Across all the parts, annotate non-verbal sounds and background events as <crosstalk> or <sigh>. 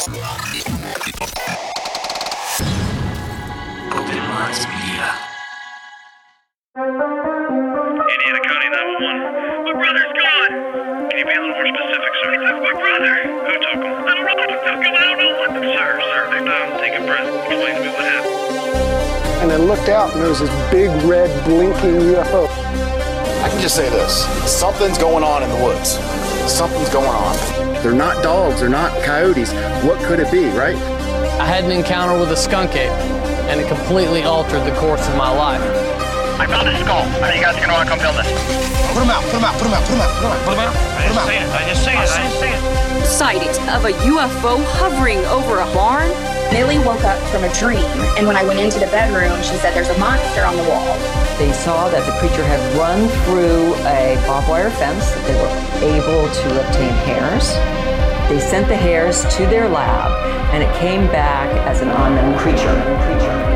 Open Minds Media. Indiana County 911. My brother's gone. Can you be a little more specific, sir? That's my brother. Who took him? I don't know who took him. I don't know what. Sir, sir, take time. Take a breath. Explain to me what happened. and I looked out and there was this big red blinking UFO. I can just say this something's going on in the woods. Something's going on. They're not dogs, they're not coyotes. What could it be, right? I had an encounter with a skunk ape, and it completely altered the course of my life. I found his skull. Are you guys gonna want to come build this? Put him out, put him out, put him out, put him out, put him out. Put him out. I didn't see it. I just see it. I just see it. sighting of a UFO hovering over a barn. Millie woke up from a dream, and when I went into the bedroom, she said, There's a monster on the wall. They saw that the creature had run through a barbed wire fence, that they were able to obtain hairs. They sent the hairs to their lab, and it came back as an unknown creature. creature,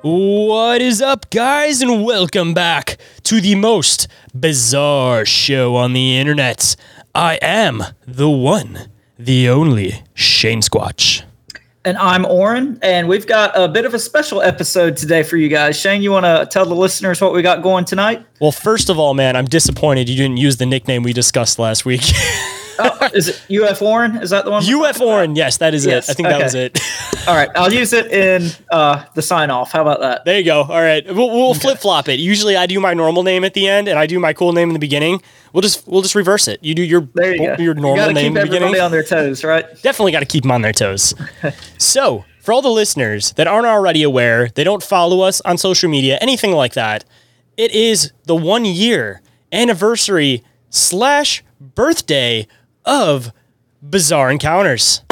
What is up, guys, and welcome back to the most bizarre show on the internet. I am the one, the only Shayn Squatch. And I'm Orin, and we've got a bit of a special episode today for you guys. Shayn, you want to tell the listeners what we got going tonight? Well, first of all, man, I'm disappointed you didn't use the nickname we discussed last week. <laughs> Is it UF Orin? Is that the one? UF Orin, yes, that is Yes, it. I think that was it. All right, I'll use it in uh, the sign off. How about that? There you go. All right, we'll, we'll flip flop it. Usually, I do my normal name at the end, and I do my cool name in the beginning. We'll just we'll just reverse it. You do your There you go. your you normal gotta name keep in the everybody beginning. on their toes, right? definitely got to keep them on their toes. so, for all the listeners that aren't already aware, they don't follow us on social media, anything like that, it is the one year anniversary slash birthday of Bizarre Encounters.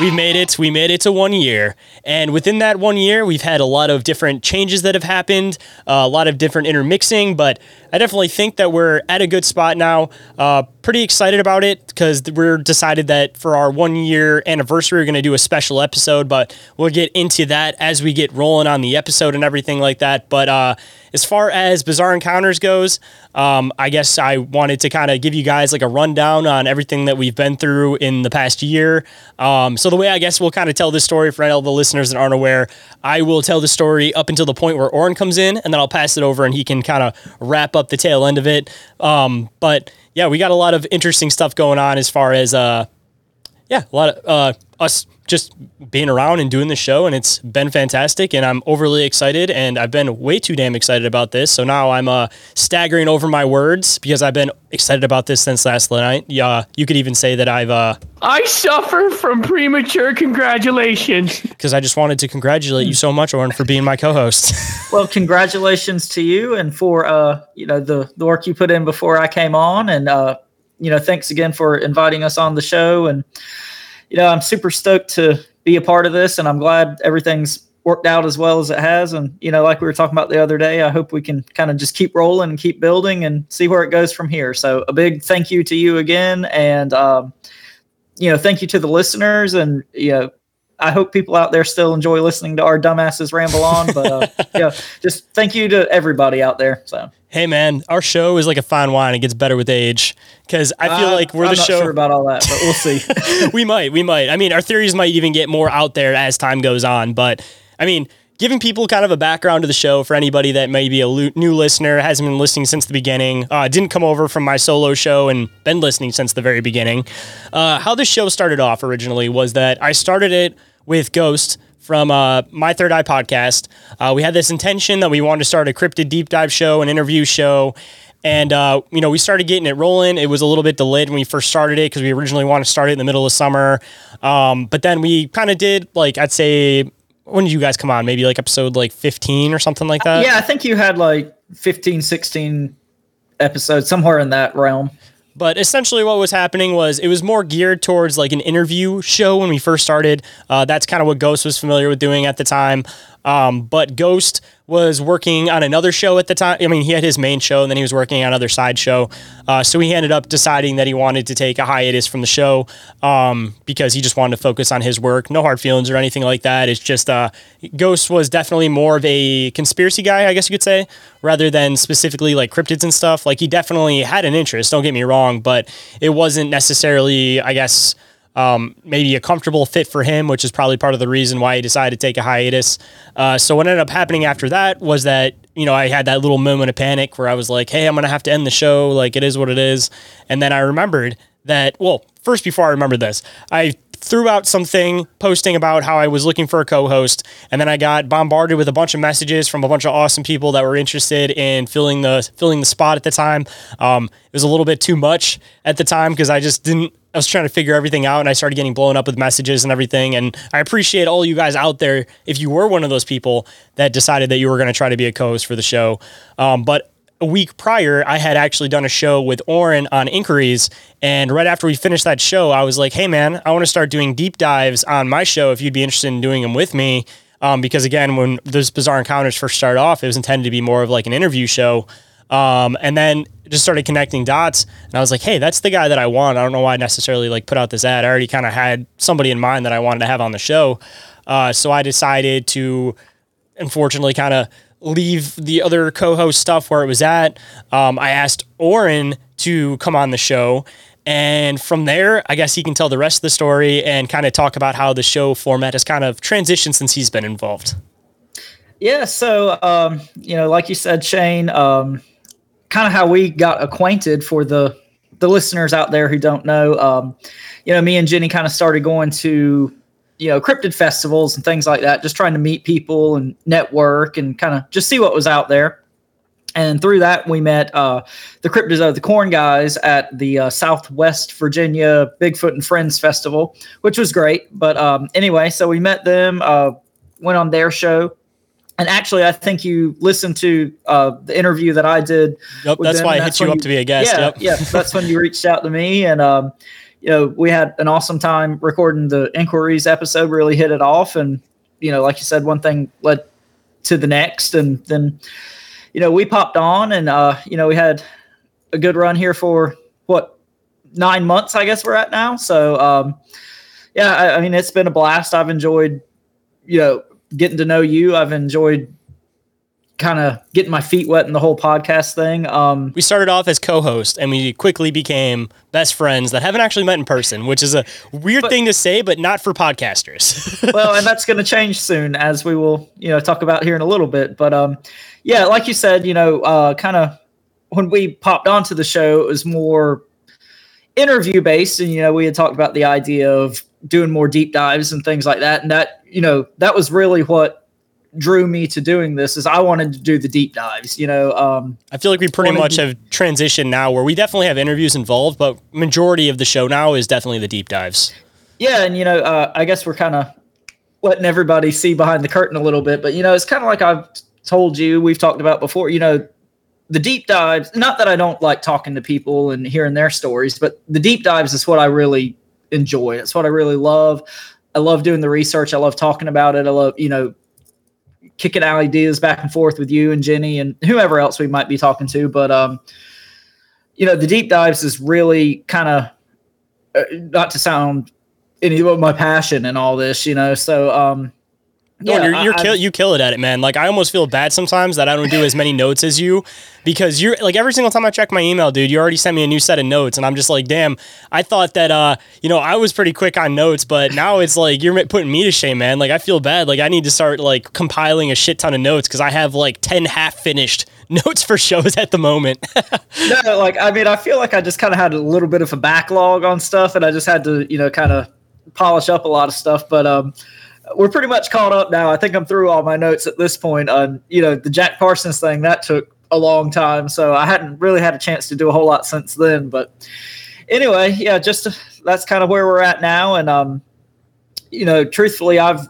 We've made it. We made it to one year. And within that one year, we've had a lot of different changes that have happened, uh, a lot of different intermixing, but I definitely think that we're at a good spot now. Uh, pretty excited about it because we're decided that for our one year anniversary, we're going to do a special episode, but we'll get into that as we get rolling on the episode and everything like that. But uh, as far as Bizarre Encounters goes, um, I guess I wanted to kind of give you guys like a rundown on everything that we've been through in the past year. Um, so the way I guess we'll kind of tell this story for all the listeners that aren't aware, I will tell the story up until the point where Orin comes in, and then I'll pass it over and he can kind of wrap up the tail end of it. Um, but yeah, we got a lot of interesting stuff going on as far as uh, yeah, a lot of uh, us just being around and doing the show, and it's been fantastic. And I'm overly excited, and I've been way too damn excited about this. So now I'm uh, staggering over my words because I've been excited about this since last night. Yeah, you could even say that I've uh, I suffer from premature congratulations. <laughs> because I just wanted to congratulate you so much, Orin, for being my co-host. <laughs> Well, congratulations to you and for uh, you know the the work you put in before I came on, and uh, you know thanks again for inviting us on the show. And you know I'm super stoked to be a part of this, and I'm glad everything's worked out as well as it has. And you know, like we were talking about the other day, I hope we can kind of just keep rolling and keep building and see where it goes from here. So a big thank you to you again, and um, you know thank you to the listeners, and you know. I hope people out there still enjoy listening to our dumbasses ramble on, but uh, <laughs> yeah, just thank you to everybody out there. So hey, man, our show is like a fine wine; it gets better with age. Because I feel Uh, like we're I'm the not show. sure about all that, but we'll see. <laughs> we might, we might. I mean, our theories might even get more out there as time goes on. But I mean, giving people kind of a background to the show for anybody that may be a lu- new listener, hasn't been listening since the beginning, uh, didn't come over from my solo show and been listening since the very beginning. Uh, how this show started off originally was that I started it with Ghost from uh, my Third Eye podcast. Uh, we had this intention that we wanted to start a cryptid deep dive show, an interview show. And, uh, you know, we started getting it rolling. It was a little bit delayed when we first started it because we originally wanted to start it in the middle of summer. Um, but then we kind of did, like, I'd say, when did you guys come on? Maybe like episode like 15 or something like that? yeah, I think you had like 15, 16 episodes, somewhere in that realm. But essentially, what was happening was it was more geared towards like an interview show when we first started. Uh, that's kind of what Ghost was familiar with doing at the time. Um, but Ghost was working on another show at the time. I mean, he had his main show and then he was working on another side show. Uh, so he ended up deciding that he wanted to take a hiatus from the show um, because he just wanted to focus on his work. No hard feelings or anything like that. It's just uh, Ghost was definitely more of a conspiracy guy, I guess you could say, rather than specifically like cryptids and stuff. Like he definitely had an interest, don't get me wrong, but it wasn't necessarily, I guess, um, maybe a comfortable fit for him, which is probably part of the reason why he decided to take a hiatus. Uh, so what ended up happening after that was that you know I had that little moment of panic where I was like, "Hey, I'm gonna have to end the show. Like it is what it is." And then I remembered that. Well, first before I remembered this, I threw out something posting about how I was looking for a co-host, and then I got bombarded with a bunch of messages from a bunch of awesome people that were interested in filling the filling the spot at the time. Um, it was a little bit too much at the time because I just didn't I was trying to figure everything out and I started getting blown up with messages and everything. And I appreciate all you guys out there if you were one of those people that decided that you were going to try to be a co host for the show. Um, but a week prior, I had actually done a show with Orin on inquiries. And right after we finished that show, I was like, hey, man, I want to start doing deep dives on my show if you'd be interested in doing them with me. Um, because again, when those bizarre encounters first started off, it was intended to be more of like an interview show. Um, and then just started connecting dots and I was like, hey, that's the guy that I want. I don't know why I necessarily like put out this ad. I already kind of had somebody in mind that I wanted to have on the show. Uh, so I decided to unfortunately kind of leave the other co-host stuff where it was at. Um, I asked Orin to come on the show. And from there, I guess he can tell the rest of the story and kind of talk about how the show format has kind of transitioned since he's been involved. Yeah, so um, you know, like you said, Shayn, um, kind of how we got acquainted for the the listeners out there who don't know. Um, you know, me and Jennie kind of started going to you know cryptid festivals and things like that, just trying to meet people and network and kind of just see what was out there. And through that, we met uh, the Cryptids of the Corn guys at the uh, Southwest Virginia Bigfoot and Friends Festival, which was great. But um, anyway, so we met them, uh, went on their show, and actually, I think you listened to uh, the interview that I did. Yep, that's them. why I hit you up to be a guest. Yeah, yep. yeah, that's when you reached out to me, and um, you know we had an awesome time recording the inquiries episode. Really hit it off, and you know, like you said, one thing led to the next, and then you know we popped on, and uh, you know we had a good run here for what nine months, I guess we're at now. So um, yeah, I, I mean it's been a blast. I've enjoyed you know getting to know you. I've enjoyed kind of getting my feet wet in the whole podcast thing. Um, we started off as co-host and we quickly became best friends that haven't actually met in person, which is a weird but, thing to say, but not for podcasters. <laughs> well, and that's going to change soon as we will, you know, talk about here in a little bit. But um, yeah, like you said, you know, uh, kind of when we popped onto the show, it was more interview based, and you know, we had talked about the idea of doing more deep dives and things like that, and that you know, that was really what drew me to doing this is I wanted to do the deep dives, you know. Um, I feel like we pretty much have transitioned now where we definitely have interviews involved, but majority of the show now is definitely the deep dives. Yeah, and you know, uh, I guess we're kind of letting everybody see behind the curtain a little bit, but you know, it's kind of like I've told you, we've talked about before, you know, the deep dives, not that I don't like talking to people and hearing their stories, but the deep dives is what I really enjoy. It's what I really love. I love doing the research. I love talking about it. I love, you know, kicking ideas back and forth with you and Jennie and whoever else we might be talking to. But, um, you know, the deep dives is really kind of uh, not to sound any of my passion and all this, you know. So, um, yeah, you're, you're I, kill, you kill it at it, man. Like I almost feel bad sometimes that I don't do as many notes as you because you're like every single time I check my email, dude, you already sent me a new set of notes, and I'm just like, damn. I thought that uh, you know, I was pretty quick on notes, but now it's like you're putting me to shame, man. Like I feel bad. Like I need to start like compiling a shit ton of notes because I have like ten half finished <laughs> notes for shows at the moment. <laughs> no, like I mean, I feel like I just kind of had a little bit of a backlog on stuff, and I just had to, you know, kind of polish up a lot of stuff, but um we're pretty much caught up now. I think I'm through all my notes at this point on, you know, the Jack Parsons thing that took a long time. So I hadn't really had a chance to do a whole lot since then. But anyway, yeah, just that's kind of where we're at now. And, um, you know, truthfully, I've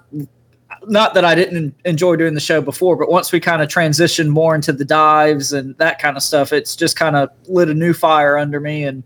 not that I didn't enjoy doing the show before, but once we kind of transitioned more into the dives and that kind of stuff, it's just kind of lit a new fire under me. And,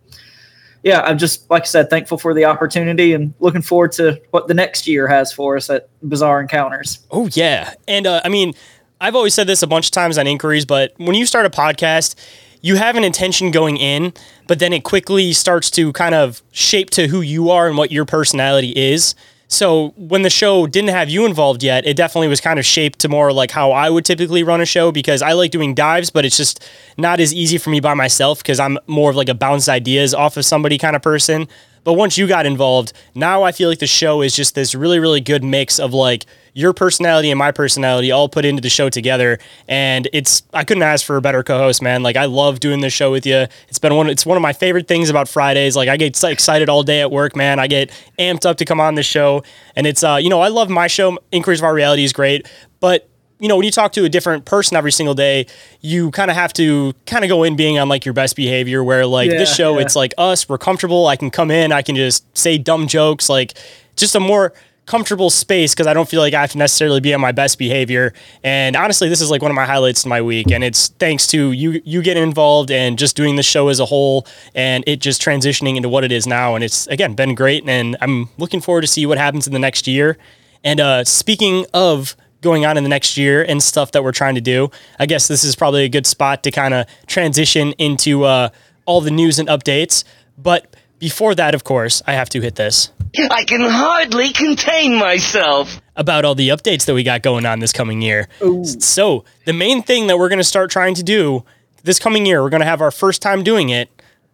yeah, I'm just like I said, thankful for the opportunity and looking forward to what the next year has for us at Bizarre Encounters. Oh yeah, and uh, I mean, I've always said this a bunch of times on inquiries, but when you start a podcast, you have an intention going in, but then it quickly starts to kind of shape to who you are and what your personality is. So when the show didn't have you involved yet, it definitely was kind of shaped to more like how I would typically run a show because I like doing dives, but it's just not as easy for me by myself because I'm more of like a bounce ideas off of somebody kind of person. But once you got involved, now I feel like the show is just this really, really good mix of like your personality and my personality all put into the show together. And it's I couldn't ask for a better co-host, man. Like I love doing this show with you. It's been one it's one of my favorite things about Fridays. Like I get excited all day at work, man. I get amped up to come on the show. And it's uh, you know, I love my show. Inquiries of Our Reality is great. But you know, when you talk to a different person every single day, you kind of have to kind of go in being on like your best behavior. Where like yeah, this show, yeah. it's like us, we're comfortable. I can come in, I can just say dumb jokes, like just a more comfortable space because I don't feel like I have to necessarily be on my best behavior. And honestly, this is like one of my highlights in my week, and it's thanks to you you getting involved and just doing the show as a whole, and it just transitioning into what it is now. And it's again been great, and I'm looking forward to see what happens in the next year. And uh, speaking of going on in the next year and stuff that we're trying to do. I guess this is probably a good spot to kind of transition into uh, all the news and updates. But before that, of course, I have to hit this. I can hardly contain myself. About all the updates that we got going on this coming year. Ooh. So, the main thing that we're going to start trying to do this coming year, we're going to have our first time doing it.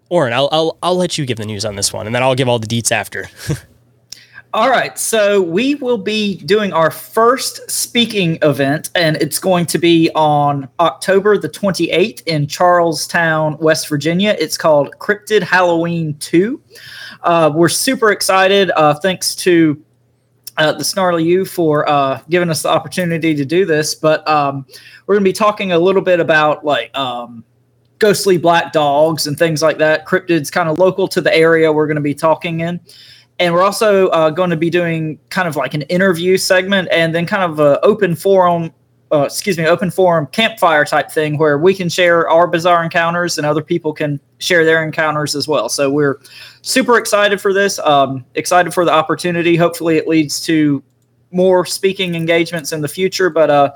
Orin, I'll, I'll, I'll let you give the news on this one, and then I'll give all the deets after. <laughs> All right, so we will be doing our first speaking event, and it's going to be on October the 28th in Charlestown, West Virginia. It's called Cryptid Halloween 2. Uh, we're super excited. Uh, thanks to uh, the Snarly Yow for uh, giving us the opportunity to do this. But um, we're going to be talking a little bit about like um, ghostly black dogs and things like that. Cryptids kind of local to the area we're going to be talking in and we're also uh, going to be doing kind of like an interview segment and then kind of an open forum uh, excuse me open forum campfire type thing where we can share our bizarre encounters and other people can share their encounters as well. So we're super excited for this um, excited for the opportunity. Hopefully it leads to more speaking engagements in the future but uh,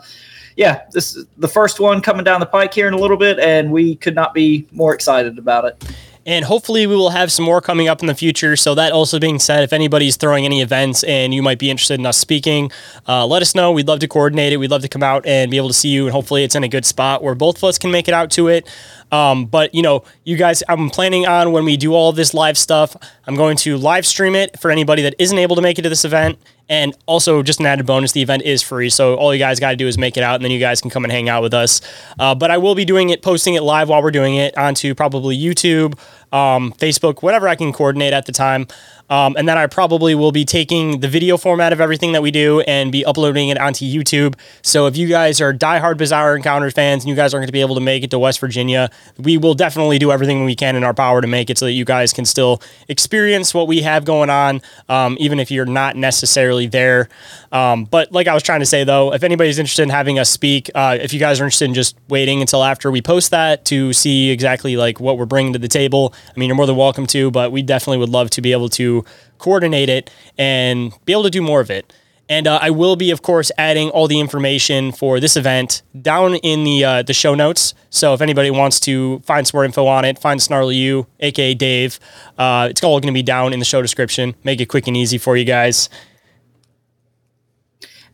yeah this is the first one coming down the pike here in a little bit and we could not be more excited about it and hopefully, we will have some more coming up in the future. So, that also being said, if anybody's throwing any events and you might be interested in us speaking, uh, let us know. We'd love to coordinate it. We'd love to come out and be able to see you. And hopefully, it's in a good spot where both of us can make it out to it. Um, but you know, you guys, I'm planning on when we do all this live stuff, I'm going to live stream it for anybody that isn't able to make it to this event. And also, just an added bonus, the event is free. So all you guys got to do is make it out, and then you guys can come and hang out with us. Uh, but I will be doing it, posting it live while we're doing it onto probably YouTube, um, Facebook, whatever I can coordinate at the time. Um, and then I probably will be taking the video format of everything that we do and be uploading it onto YouTube. So if you guys are diehard Bizarre Encounters fans and you guys aren't going to be able to make it to West Virginia, we will definitely do everything we can in our power to make it so that you guys can still experience what we have going on, um, even if you're not necessarily there. Um, but like I was trying to say though, if anybody's interested in having us speak, uh, if you guys are interested in just waiting until after we post that to see exactly like what we're bringing to the table, I mean, you're more than welcome to, but we definitely would love to be able to coordinate it and be able to do more of it. And uh, I will be, of course, adding all the information for this event down in the uh, the show notes. So if anybody wants to find some more info on it, find Snarly Yow, aka Dave. Uh, it's all going to be down in the show description. Make it quick and easy for you guys.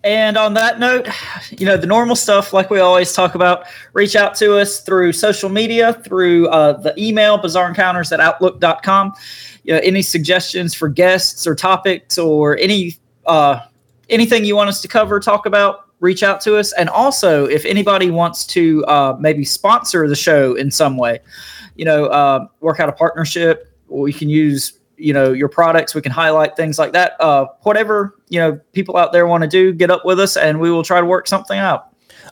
And on that note, you know, the normal stuff, like we always talk about, reach out to us through social media, through uh, the email, bizarreencounters at outlook.com you know, any suggestions for guests or topics or any uh, anything you want us to cover, talk about, reach out to us. And also, if anybody wants to uh, maybe sponsor the show in some way, you know, uh, work out a partnership, we can use you know your products we can highlight things like that uh, whatever you know people out there want to do get up with us and we will try to work something out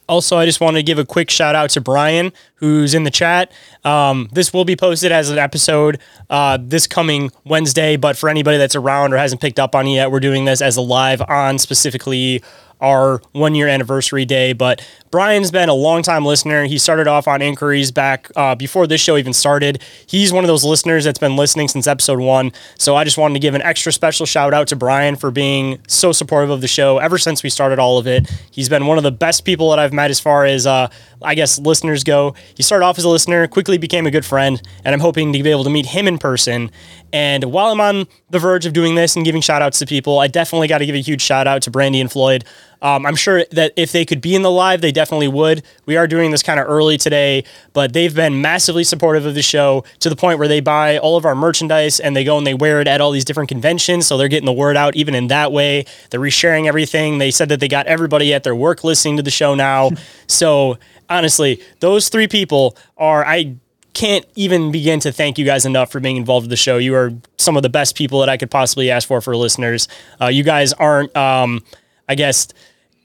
also, I just want to give a quick shout out to Brian, who's in the chat. Um, this will be posted as an episode uh, this coming Wednesday, but for anybody that's around or hasn't picked up on it yet, we're doing this as a live on specifically our one year anniversary day. But Brian's been a long time listener. He started off on inquiries back uh, before this show even started. He's one of those listeners that's been listening since episode one. So I just wanted to give an extra special shout out to Brian for being so supportive of the show ever since we started all of it. He's been one of the best people that I've met as far as, uh, I guess, listeners go. He started off as a listener, quickly became a good friend, and I'm hoping to be able to meet him in person. And while I'm on the verge of doing this and giving shout outs to people, I definitely got to give a huge shout out to Brandy and Floyd. Um, I'm sure that if they could be in the live, they definitely would. We are doing this kind of early today, but they've been massively supportive of the show to the point where they buy all of our merchandise and they go and they wear it at all these different conventions. So they're getting the word out even in that way. They're resharing everything. They said that they got everybody at their work listening to the show now. <laughs> so honestly, those three people are, I can't even begin to thank you guys enough for being involved with the show. You are some of the best people that I could possibly ask for for listeners. Uh, you guys aren't, um, I guess,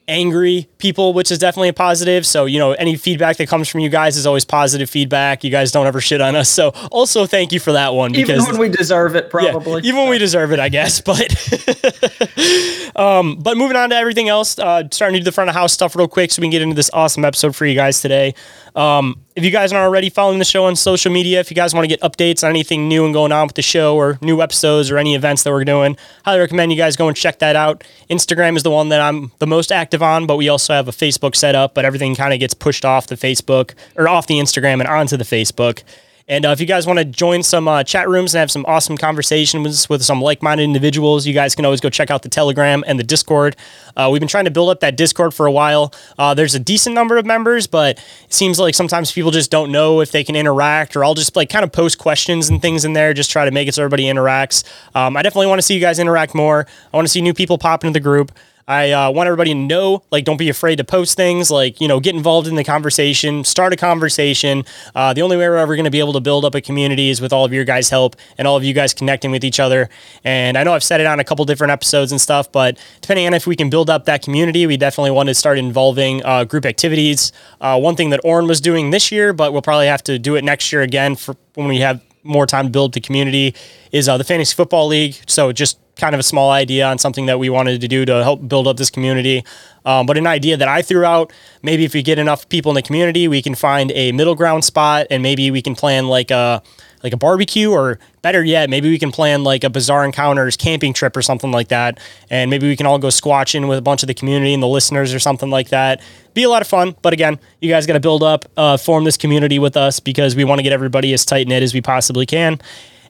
angry people, which is definitely a positive. So, you know, any feedback that comes from you guys is always positive feedback. You guys don't ever shit on us. So, also thank you for that one. Because, even when we deserve it, probably. Yeah, even when we deserve it, I guess. <laughs> But, um, but moving on to everything else, uh, starting to do the front of house stuff real quick so we can get into this awesome episode for you guys today. Um, if you guys aren't already following the show on social media, if you guys want to get updates on anything new and going on with the show or new episodes or any events that we're doing, highly recommend you guys go and check that out. Instagram is the one that I'm the most active on, but we also have a Facebook set up, but everything kind of gets pushed off the Facebook or off the Instagram and onto the Facebook. And uh, if you guys want to join some uh, chat rooms and have some awesome conversations with some like minded individuals, you guys can always go check out the Telegram and the Discord. Uh, we've been trying to build up that Discord for a while. Uh, there's a decent number of members, but it seems like sometimes people just don't know if they can interact, or I'll just like kind of post questions and things in there, just try to make it so everybody interacts. Um, I definitely want to see you guys interact more. I want to see new people pop into the group. I uh, want everybody to know, like, don't be afraid to post things, like, you know, get involved in the conversation, start a conversation. Uh, the only way we're ever going to be able to build up a community is with all of your guys' help and all of you guys connecting with each other. And I know I've said it on a couple different episodes and stuff, but depending on if we can build up that community, we definitely want to start involving uh, group activities. Uh, one thing that Orin was doing this year, but we'll probably have to do it next year again for when we have more time to build the community, is uh, the Fantasy Football League. So just kind of a small idea on something that we wanted to do to help build up this community. Um, but an idea that I threw out maybe if we get enough people in the community, we can find a middle ground spot and maybe we can plan like a like a barbecue or better yet, maybe we can plan like a bizarre encounters camping trip or something like that. And maybe we can all go squatching with a bunch of the community and the listeners or something like that. Be a lot of fun. But again, you guys got to build up, uh, form this community with us because we want to get everybody as tight knit as we possibly can.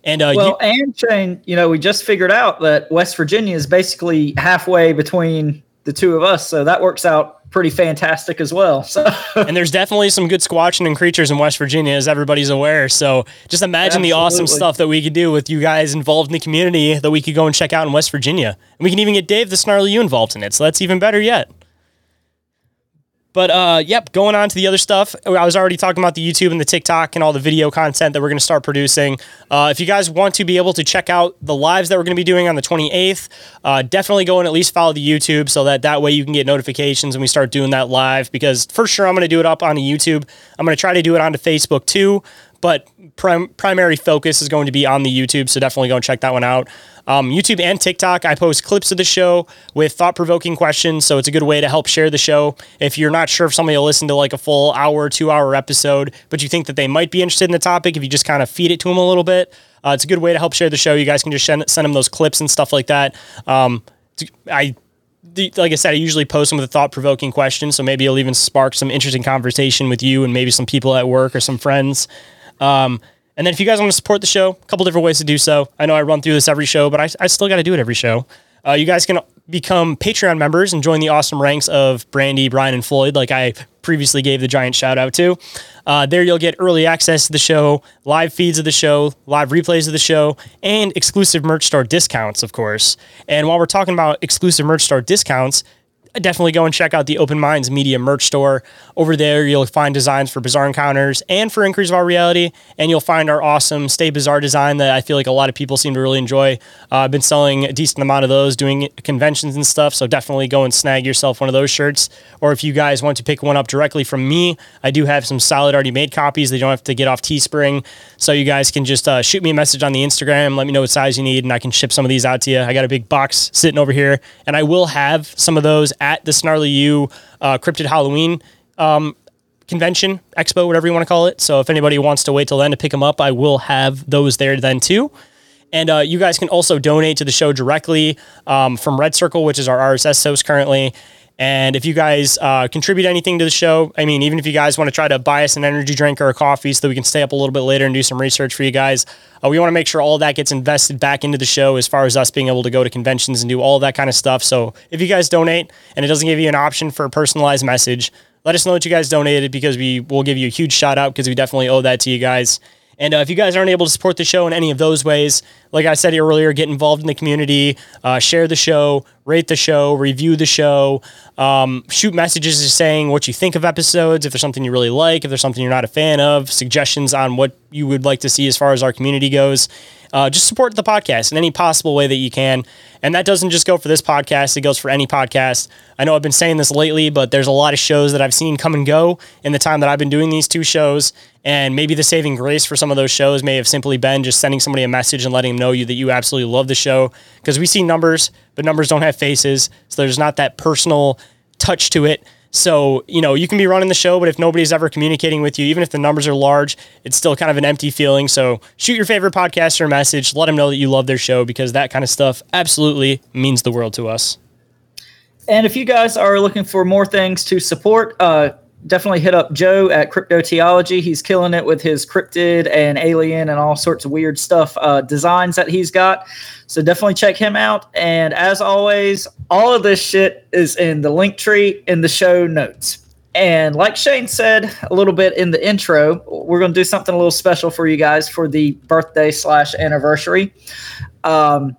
And uh, well, you- and Shayn, you know, we just figured out that West Virginia is basically halfway between the two of us, so that works out pretty fantastic as well. So. <laughs> and there's definitely some good squatching and creatures in West Virginia, as everybody's aware. So just imagine Absolutely. the awesome stuff that we could do with you guys involved in the community that we could go and check out in West Virginia. And we can even get Dave the Snarly Yow involved in it. So that's even better yet. But uh, yep, going on to the other stuff. I was already talking about the YouTube and the TikTok and all the video content that we're going to start producing. Uh, if you guys want to be able to check out the lives that we're going to be doing on the 28th, uh, definitely go and at least follow the YouTube so that that way you can get notifications when we start doing that live. Because for sure, I'm going to do it up on the YouTube. I'm going to try to do it onto Facebook too but prim- primary focus is going to be on the YouTube. So definitely go and check that one out. Um, YouTube and TikTok, I post clips of the show with thought provoking questions. So it's a good way to help share the show. If you're not sure if somebody will listen to like a full hour, two hour episode, but you think that they might be interested in the topic, if you just kind of feed it to them a little bit, uh, it's a good way to help share the show. You guys can just send, send them those clips and stuff like that. Um, I like I said, I usually post them with a thought provoking question. So maybe it'll even spark some interesting conversation with you and maybe some people at work or some friends. Um, and then if you guys want to support the show, a couple different ways to do so. I know I run through this every show, but I, I still got to do it every show. Uh, you guys can become Patreon members and join the awesome ranks of Brandy, Brian, and Floyd, like I previously gave the giant shout out to. Uh, there you'll get early access to the show, live feeds of the show, live replays of the show, and exclusive merch store discounts, of course. And while we're talking about exclusive merch store discounts, definitely go and check out the Open Minds Media merch store. Over there, you'll find designs for Bizarre Encounters and for Inquiries of Our Reality, and you'll find our awesome Stay Bizarre design that I feel like a lot of people seem to really enjoy. Uh, I've been selling a decent amount of those, doing conventions and stuff, so definitely go and snag yourself one of those shirts. Or if you guys want to pick one up directly from me, I do have some solid already made copies. They don't have to get off Teespring, so you guys can just uh, shoot me a message on the Instagram, let me know what size you need, and I can ship some of these out to you. I got a big box sitting over here, and I will have some of those at the Snarly Yow uh, Cryptid Halloween um, convention, expo, whatever you want to call it. So if anybody wants to wait till then to pick them up, I will have those there then too. And uh, you guys can also donate to the show directly um, from Red Circle, which is our RSS host currently. And if you guys uh, contribute anything to the show, I mean, even if you guys want to try to buy us an energy drink or a coffee so that we can stay up a little bit later and do some research for you guys, uh, we want to make sure all that gets invested back into the show as far as us being able to go to conventions and do all that kind of stuff. So if you guys donate and it doesn't give you an option for a personalized message, let us know that you guys donated because we will give you a huge shout out because we definitely owe that to you guys. And uh, if you guys aren't able to support the show in any of those ways, like I said earlier, get involved in the community, uh, share the show, rate the show, review the show, um, shoot messages saying what you think of episodes, if there's something you really like, if there's something you're not a fan of, suggestions on what you would like to see as far as our community goes. Uh, just support the podcast in any possible way that you can. And that doesn't just go for this podcast, it goes for any podcast. I know I've been saying this lately, but there's a lot of shows that I've seen come and go in the time that I've been doing these two shows. And maybe the saving grace for some of those shows may have simply been just sending somebody a message and letting them know you that you absolutely love the show. Because we see numbers, but numbers don't have faces. So there's not that personal touch to it. So, you know, you can be running the show, but if nobody's ever communicating with you, even if the numbers are large, it's still kind of an empty feeling. So, shoot your favorite podcaster a message, let them know that you love their show because that kind of stuff absolutely means the world to us. And if you guys are looking for more things to support, uh, definitely hit up Joe at Cryptoteeology. He's killing it with his cryptid and alien and all sorts of weird stuff uh, designs that he's got. So definitely check him out. And as always, all of this shit is in the link tree in the show notes. And like Shayn said a little bit in the intro, we're going to do something a little special for you guys for the birthday slash anniversary. Um,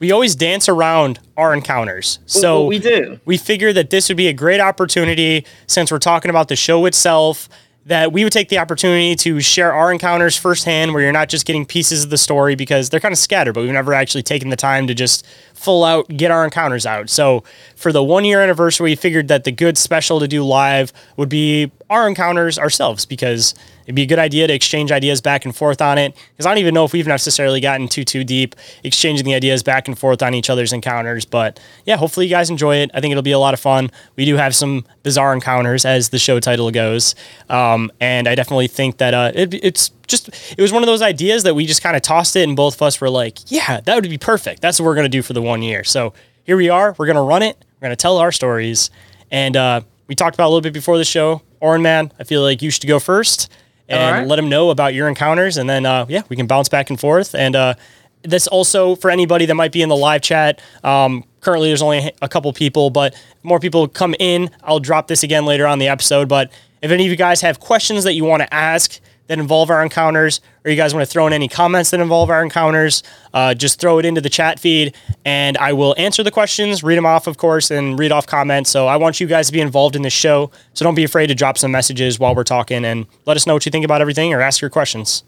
we always dance around our encounters. So we do. We figure that this would be a great opportunity since we're talking about the show itself that we would take the opportunity to share our encounters firsthand where you're not just getting pieces of the story because they're kind of scattered, but we've never actually taken the time to just full out get our encounters out. So for the one year anniversary, we figured that the good special to do live would be our encounters ourselves because it'd be a good idea to exchange ideas back and forth on it. Because I don't even know if we've necessarily gotten too too deep exchanging the ideas back and forth on each other's encounters. But yeah, hopefully you guys enjoy it. I think it'll be a lot of fun. We do have some bizarre encounters, as the show title goes, um, and I definitely think that uh, it, it's just it was one of those ideas that we just kind of tossed it, and both of us were like, yeah, that would be perfect. That's what we're gonna do for the one year. So here we are. We're gonna run it. We're gonna tell our stories, and uh, we talked about a little bit before the show. Orin man, I feel like you should go first and right. let them know about your encounters, and then uh, yeah, we can bounce back and forth. And uh, this also for anybody that might be in the live chat. Um, currently, there's only a couple people, but more people come in. I'll drop this again later on the episode. But if any of you guys have questions that you want to ask that involve our encounters, or you guys want to throw in any comments that involve our encounters, uh, just throw it into the chat feed and I will answer the questions, read them off, of course, and read off comments. So I want you guys to be involved in this show. So don't be afraid to drop some messages while we're talking and let us know what you think about everything or ask your questions.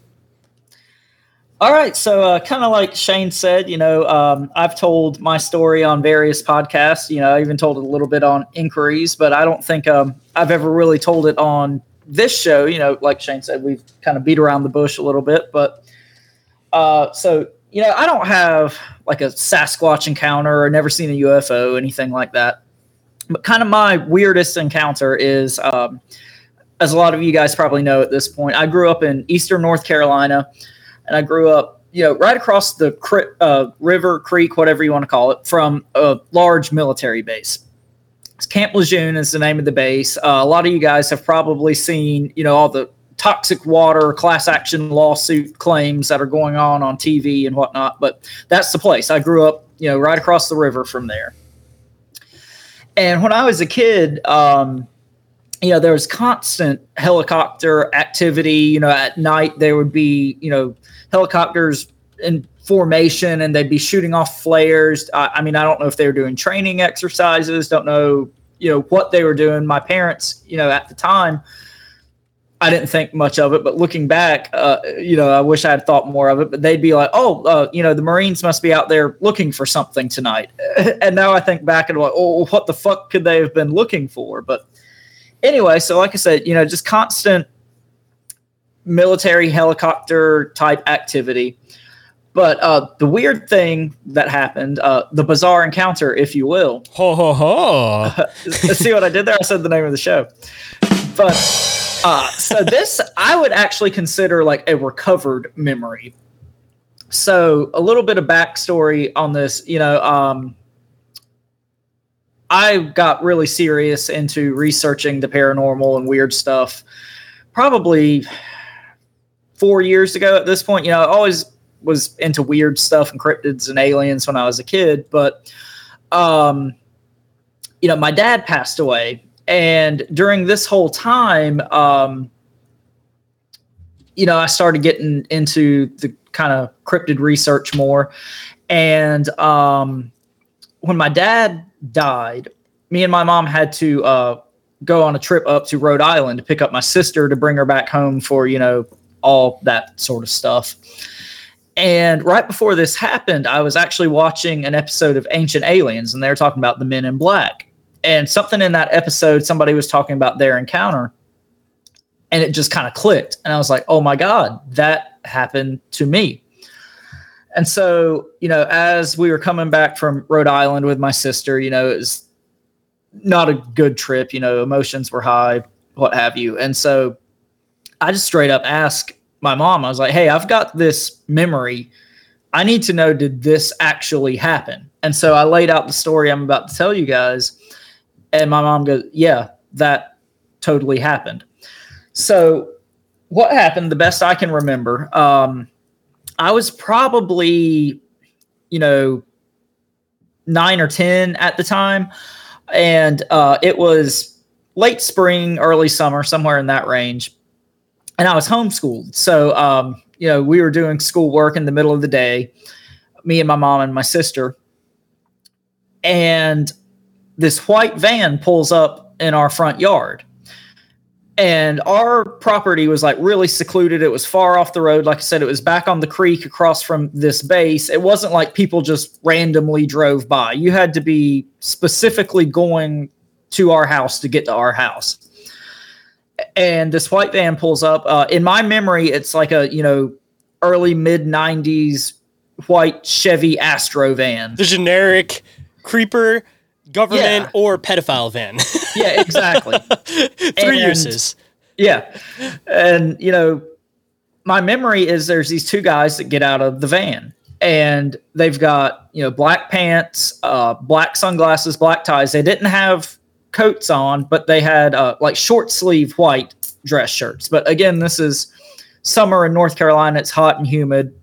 All right. So, uh, kind of like Shayn said, you know, um, I've told my story on various podcasts. You know, I even told it a little bit on inquiries, but I don't think um, I've ever really told it on this show, you know, like Shayn said, we've kind of beat around the bush a little bit, but uh, so you know, I don't have like a Sasquatch encounter or never seen a UFO, anything like that. But kind of my weirdest encounter is, um, as a lot of you guys probably know at this point, I grew up in Eastern North Carolina, and I grew up, you know, right across the uh, river, creek, whatever you want to call it, from a large military base. Camp Lejeune is the name of the base. Uh, a lot of you guys have probably seen, you know, all the toxic water class action lawsuit claims that are going on on TV and whatnot. But that's the place. I grew up, you know, right across the river from there. And when I was a kid, um, you know, there was constant helicopter activity. You know, at night there would be, you know, helicopters in formation and they'd be shooting off flares. I, I mean, I don't know if they were doing training exercises. Don't know you know what they were doing. My parents, you know, at the time, I didn't think much of it, but looking back, uh, you know, I wish I had thought more of it. But they'd be like, "Oh, uh, you know, the Marines must be out there looking for something tonight." <laughs> and now I think back and like, "Oh, what the fuck could they have been looking for?" But anyway, so like I said, you know, just constant military helicopter type activity. But uh, the weird thing that happened, uh, the bizarre encounter, if you will. Ho ho ho! <laughs> See what I did there? I said the name of the show. But uh, so this, I would actually consider like a recovered memory. So a little bit of backstory on this, you know, um, I got really serious into researching the paranormal and weird stuff probably four years ago at this point. You know, I always was into weird stuff and cryptids and aliens when I was a kid, but um, you know, my dad passed away, and during this whole time, um, you know, I started getting into the kind of cryptid research more, and um, when my dad died, me and my mom had to uh, go on a trip up to Rhode Island to pick up my sister to bring her back home for you know all that sort of stuff. And right before this happened, I was actually watching an episode of Ancient Aliens, and they were talking about the Men in Black. And something in that episode, somebody was talking about their encounter, and it just kind of clicked. And I was like, oh my God, that happened to me. And so, you know, as we were coming back from Rhode Island with my sister, you know, it was not a good trip. You know, emotions were high, what have you. And so I just straight up asked my mom, I was like, hey, I've got this memory. I need to know, did this actually happen? And so I laid out the story I'm about to tell you guys. And my mom goes, yeah, that totally happened. So what happened, the best I can remember, um, I was probably, you know, nine or 10 at the time. And uh, it was late spring, early summer, somewhere in that range and I was homeschooled. So, um, you know, we were doing schoolwork in the middle of the day, me and my mom and my sister. And this white van pulls up in our front yard. And our property was like really secluded. It was far off the road. Like I said, it was back on the creek across from this base. It wasn't like people just randomly drove by. You had to be specifically going to our house to get to our house and this white van pulls up. Uh, in my memory, it's like a you know early mid '90s white Chevy Astro van, the generic creeper, government, yeah. or pedophile van. <laughs> yeah, exactly. <laughs> Three and, uses. Yeah, and you know, my memory is there's these two guys that get out of the van. And they've got you know black pants, uh, black sunglasses, black ties. They didn't have coats on, but they had uh, like short sleeve white dress shirts. But again, this is summer in North Carolina. It's hot and humid.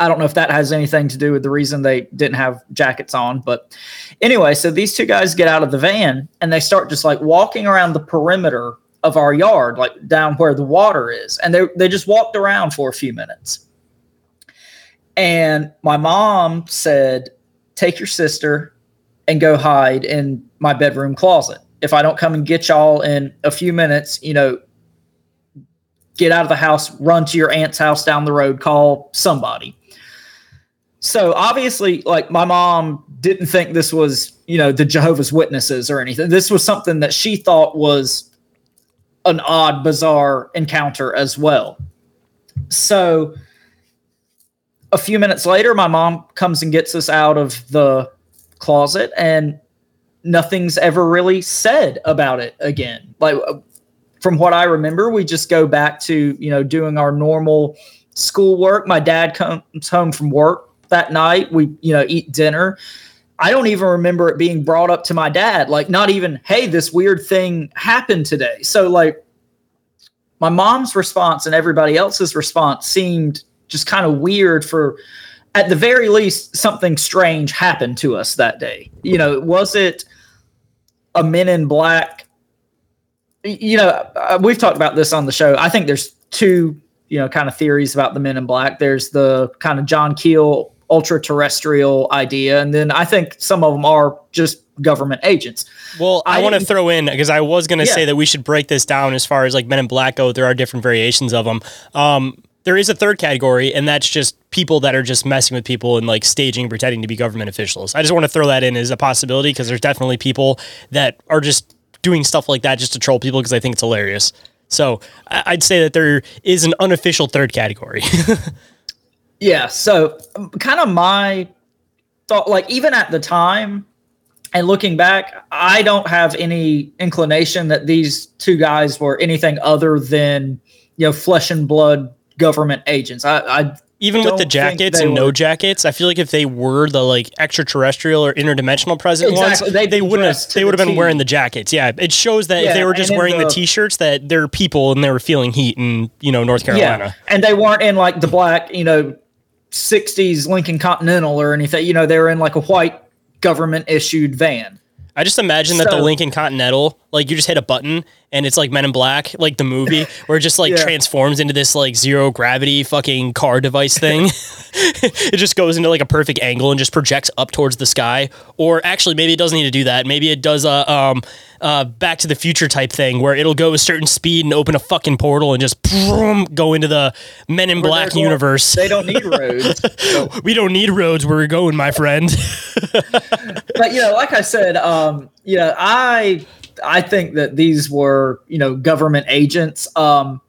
I don't know if that has anything to do with the reason they didn't have jackets on. But anyway, so these two guys get out of the van and they start just like walking around the perimeter of our yard, like down where the water is. And they, they just walked around for a few minutes. And my mom said, Take your sister and go hide in my bedroom closet. If I don't come and get y'all in a few minutes, you know, get out of the house, run to your aunt's house down the road, call somebody. So obviously, like my mom didn't think this was, you know, the Jehovah's Witnesses or anything. This was something that she thought was an odd, bizarre encounter as well. So a few minutes later, my mom comes and gets us out of the closet and nothing's ever really said about it again. Like uh, from what I remember, we just go back to, you know, doing our normal schoolwork. My dad comes home from work that night. We, you know, eat dinner. I don't even remember it being brought up to my dad. Like, not even, hey, this weird thing happened today. So, like, my mom's response and everybody else's response seemed just kind of weird for at the very least, something strange happened to us that day. You know, was it a Men in Black? You know, uh, we've talked about this on the show. I think there's two, you know, kind of theories about the Men in Black. There's the kind of John Keel ultra terrestrial idea, and then I think some of them are just government agents. Well, I, I want to throw in because I was going to Yeah. say that we should break this down as far as like Men in Black go. There are different variations of them. Um, there is a third category, and that's just people that are just messing with people and like staging, pretending to be government officials. I just want to throw that in as a possibility because there's definitely people that are just doing stuff like that just to troll people because I think it's hilarious. So I'd say that there is an unofficial third category. <laughs> Yeah. So, um, kind of my thought, like, even at the time and looking back, I don't have any inclination that these two guys were anything other than, you know, flesh and blood government agents. I, I Even with the jackets they and no jackets, I feel like if they were the like extraterrestrial or interdimensional president Exactly. ones, they be wouldn't have they would have been wearing the jackets. Yeah, it shows that if they were just wearing the, the- t-shirts that they're people and they were feeling heat in you know North Carolina. Yeah, and they weren't in like the black, you know, '60s Lincoln Continental or anything. You know, they were in like a white government issued van. I just imagine that the Lincoln Continental, like you just hit a button and it's like Men in Black, like the movie, <laughs> where it just like Yeah. transforms into this like zero gravity fucking car device thing. <laughs> it just goes into like a perfect angle and just projects up towards the sky. Or actually, maybe it doesn't need to do that. Maybe it does a um uh Back to the Future type thing where it'll go a certain speed and open a fucking portal and just boom, go into the Men in Where Black going- universe. They don't need roads. <laughs> we don't need roads where we're going, my friend. but you know, like I said, um, you know, I I think that these were you know government agents. Um,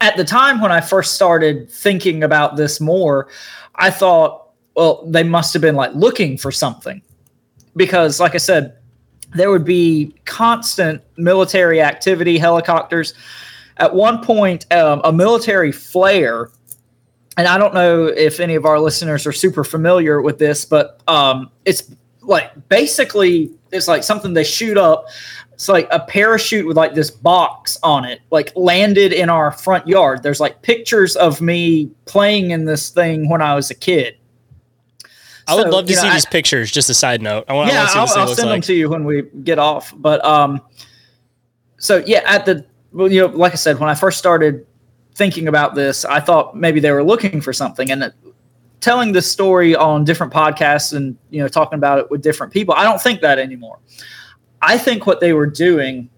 at the time when I first started thinking about this more, I thought, well, they must have been like looking for something because, like I said, there would be constant military activity, helicopters. At one point, um, a military flare and I don't know if any of our listeners are super familiar with this, but um, it's like basically it's like something they shoot up. It's like a parachute with like this box on it, like landed in our front yard. There's like pictures of me playing in this thing when I was a kid. I would love to know, see I- these pictures. Just a side note. I want, I yeah, want to see what I'll, this I'll send them to you when we get off. But um, so yeah, at the well, you know, like I said, when I first started thinking about this, I thought maybe they were looking for something, and it, telling this story on different podcasts and you know talking about it with different people, I don't think that anymore. I think what they were doing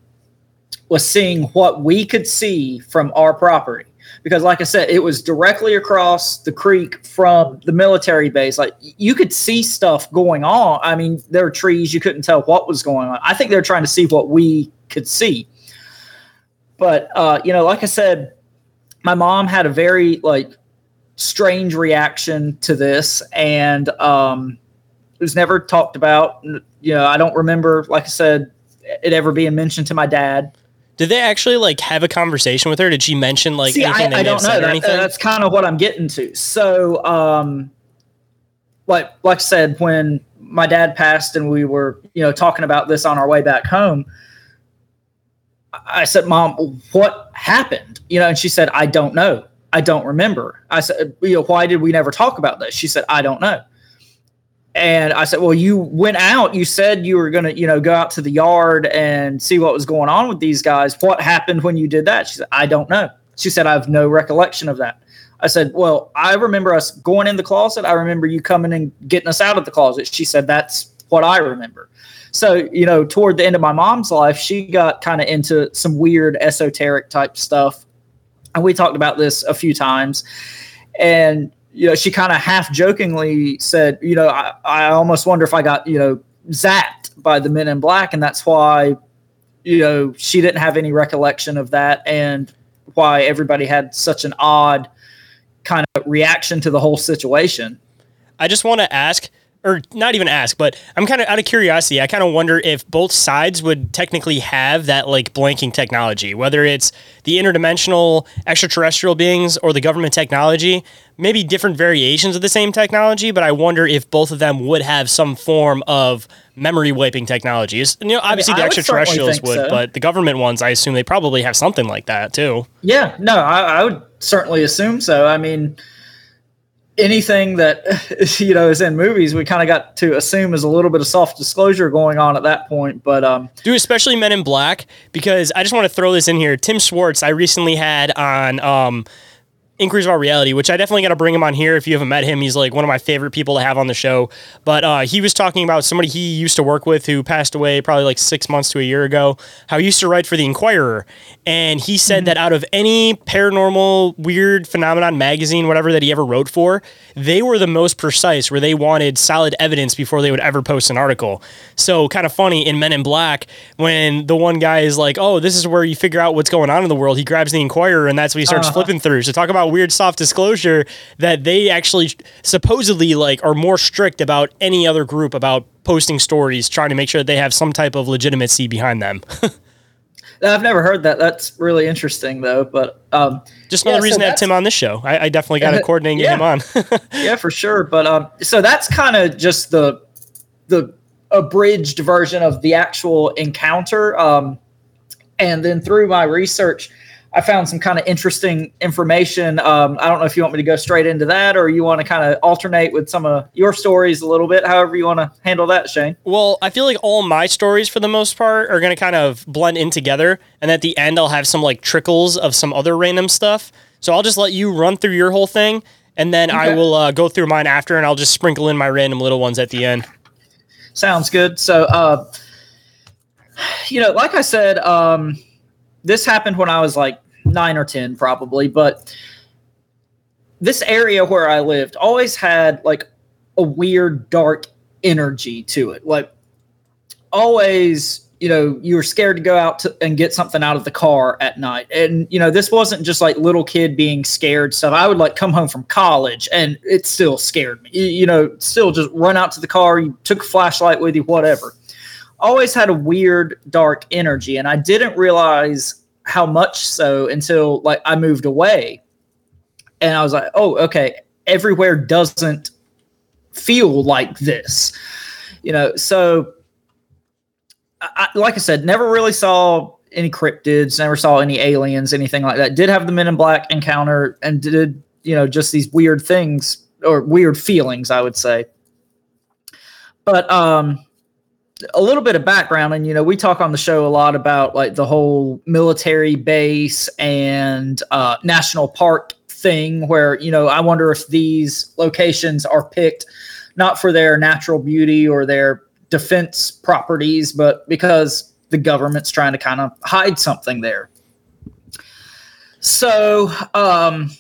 was seeing what we could see from our property. Because, like I said, it was directly across the creek from the military base. Like you could see stuff going on. I mean, there were trees, you couldn't tell what was going on. I think they're trying to see what we could see. But, uh, you know, like I said, my mom had a very like strange reaction to this and um, it was never talked about. You know, I don't remember, like I said, it ever being mentioned to my dad. Did they actually like have a conversation with her? Did she mention like See, anything I, they I don't know. That, anything? that's kind of what I'm getting to. So, um, like, like I said, when my dad passed and we were, you know, talking about this on our way back home, I said, "Mom, what happened?" You know, and she said, "I don't know. I don't remember." I said, "You know, why did we never talk about this?" She said, "I don't know." And I said, "Well, you went out. You said you were going to, you know, go out to the yard and see what was going on with these guys. What happened when you did that?" She said, "I don't know." She said, "I have no recollection of that." I said, "Well, I remember us going in the closet. I remember you coming and getting us out of the closet." She said, "That's what I remember." So, you know, toward the end of my mom's life, she got kind of into some weird esoteric type stuff. And we talked about this a few times. And, you know, she kind of half jokingly said, you know, I, I almost wonder if I got, you know, zapped by the men in black. And that's why, you know, she didn't have any recollection of that and why everybody had such an odd kind of reaction to the whole situation. I just want to ask, or not even ask, but I'm kind of out of curiosity. I kind of wonder if both sides would technically have that like blanking technology, whether it's the interdimensional extraterrestrial beings or the government technology, maybe different variations of the same technology. But I wonder if both of them would have some form of memory wiping technology. It's- You know, obviously I the would certainly extraterrestrials think would, so. but the government ones, I assume they probably have something like that too. Yeah, no, I, I would certainly assume so. I mean, anything that <laughs> you know is in movies, we kind of got to assume is a little bit of soft disclosure going on at that point. But um, Dude, especially Men in Black, because I just want to throw this in here. Tim Schwartz, I recently had on um, Inquiries About Reality, which I definitely got to bring him on here. If you haven't met him, he's like one of my favorite people to have on the show. But uh, he was talking about somebody he used to work with who passed away probably like six months to a year ago. How he used to write for the Inquirer, and he said that out of any paranormal weird phenomenon magazine, whatever that he ever wrote for, they were the most precise, where they wanted solid evidence before they would ever post an article. So kind of funny in Men in Black when the one guy is like, "Oh, this is where you figure out what's going on in the world." He grabs the Inquirer, and that's what he starts Uh-huh. flipping through. So talk about weird soft disclosure that they actually supposedly like are more strict about any other group about posting stories, trying to make sure that they have some type of legitimacy behind them. <laughs> I've never heard that. That's really interesting, though. But um, Just another yeah, so reason to have Tim on this show. I, I definitely got to <laughs> coordinate and get him on. <laughs> yeah, for sure. But um, so that's kind of just the the abridged version of the actual encounter. Um, and then through my research, I found some kind of interesting information. Um, I don't know if you want me to go straight into that or you want to kind of alternate with some of your stories a little bit. However, you want to handle that, Shayn. Well, I feel like all my stories, for the most part, are going to kind of blend in together. And at the end, I'll have some like trickles of some other random stuff. So I'll just let you run through your whole thing. And then I will uh, go through mine after and I'll just sprinkle in my random little ones at the end. Sounds good. So, uh, you know, like I said, um, this happened when I was like nine or 10, probably, but this area where I lived always had like a weird, dark energy to it. Like, always, you know, you were scared to go out to, and get something out of the car at night. And, you know, this wasn't just like little kid being scared stuff. I would like come home from college and it still scared me. You, you know, still just run out to the car, you took a flashlight with you, whatever. Always had a weird, dark energy. And I didn't realize how much so until like I moved away. And I was like, oh, okay, everywhere doesn't feel like this. You know, so I, like I said, never really saw any cryptids, never saw any aliens, anything like that. Did have the Men in Black encounter and did, you know, just these weird things or weird feelings, I would say. But um a little bit of background and you know we talk on the show a lot about like the whole military base and uh, national park thing where you know i wonder if these locations are picked not for their natural beauty or their defense properties but because the government's trying to kind of hide something there so um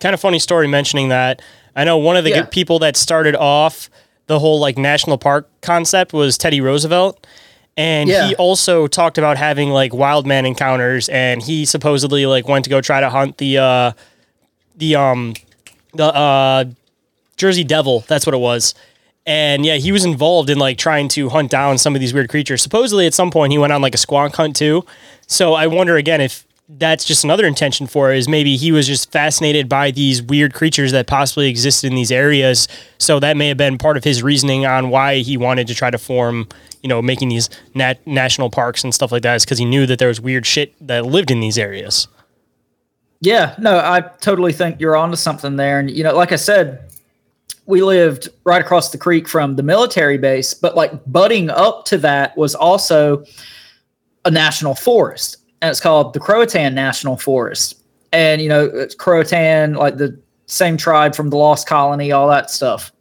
kind of funny story mentioning that. I know one of the Yeah. people that started off the whole like national park concept was Teddy Roosevelt. And Yeah. he also talked about having like wild man encounters and he supposedly like went to go try to hunt the uh the um the uh Jersey Devil, that's what it was. And yeah, he was involved in like trying to hunt down some of these weird creatures. Supposedly at some point he went on like a squonk hunt too. So I wonder again if that's just another intention for it is maybe he was just fascinated by these weird creatures that possibly existed in these areas. So that may have been part of his reasoning on why he wanted to try to form, you know, making these nat- national parks and stuff like that is because he knew that there was weird shit that lived in these areas. Yeah, no, I totally think you're onto something there. And, you know, like I said, we lived right across the creek from the military base, but like butting up to that was also a national forest. And it's called the Croatan National Forest. And, you know, it's Croatan, like the same tribe from the Lost Colony, all that stuff.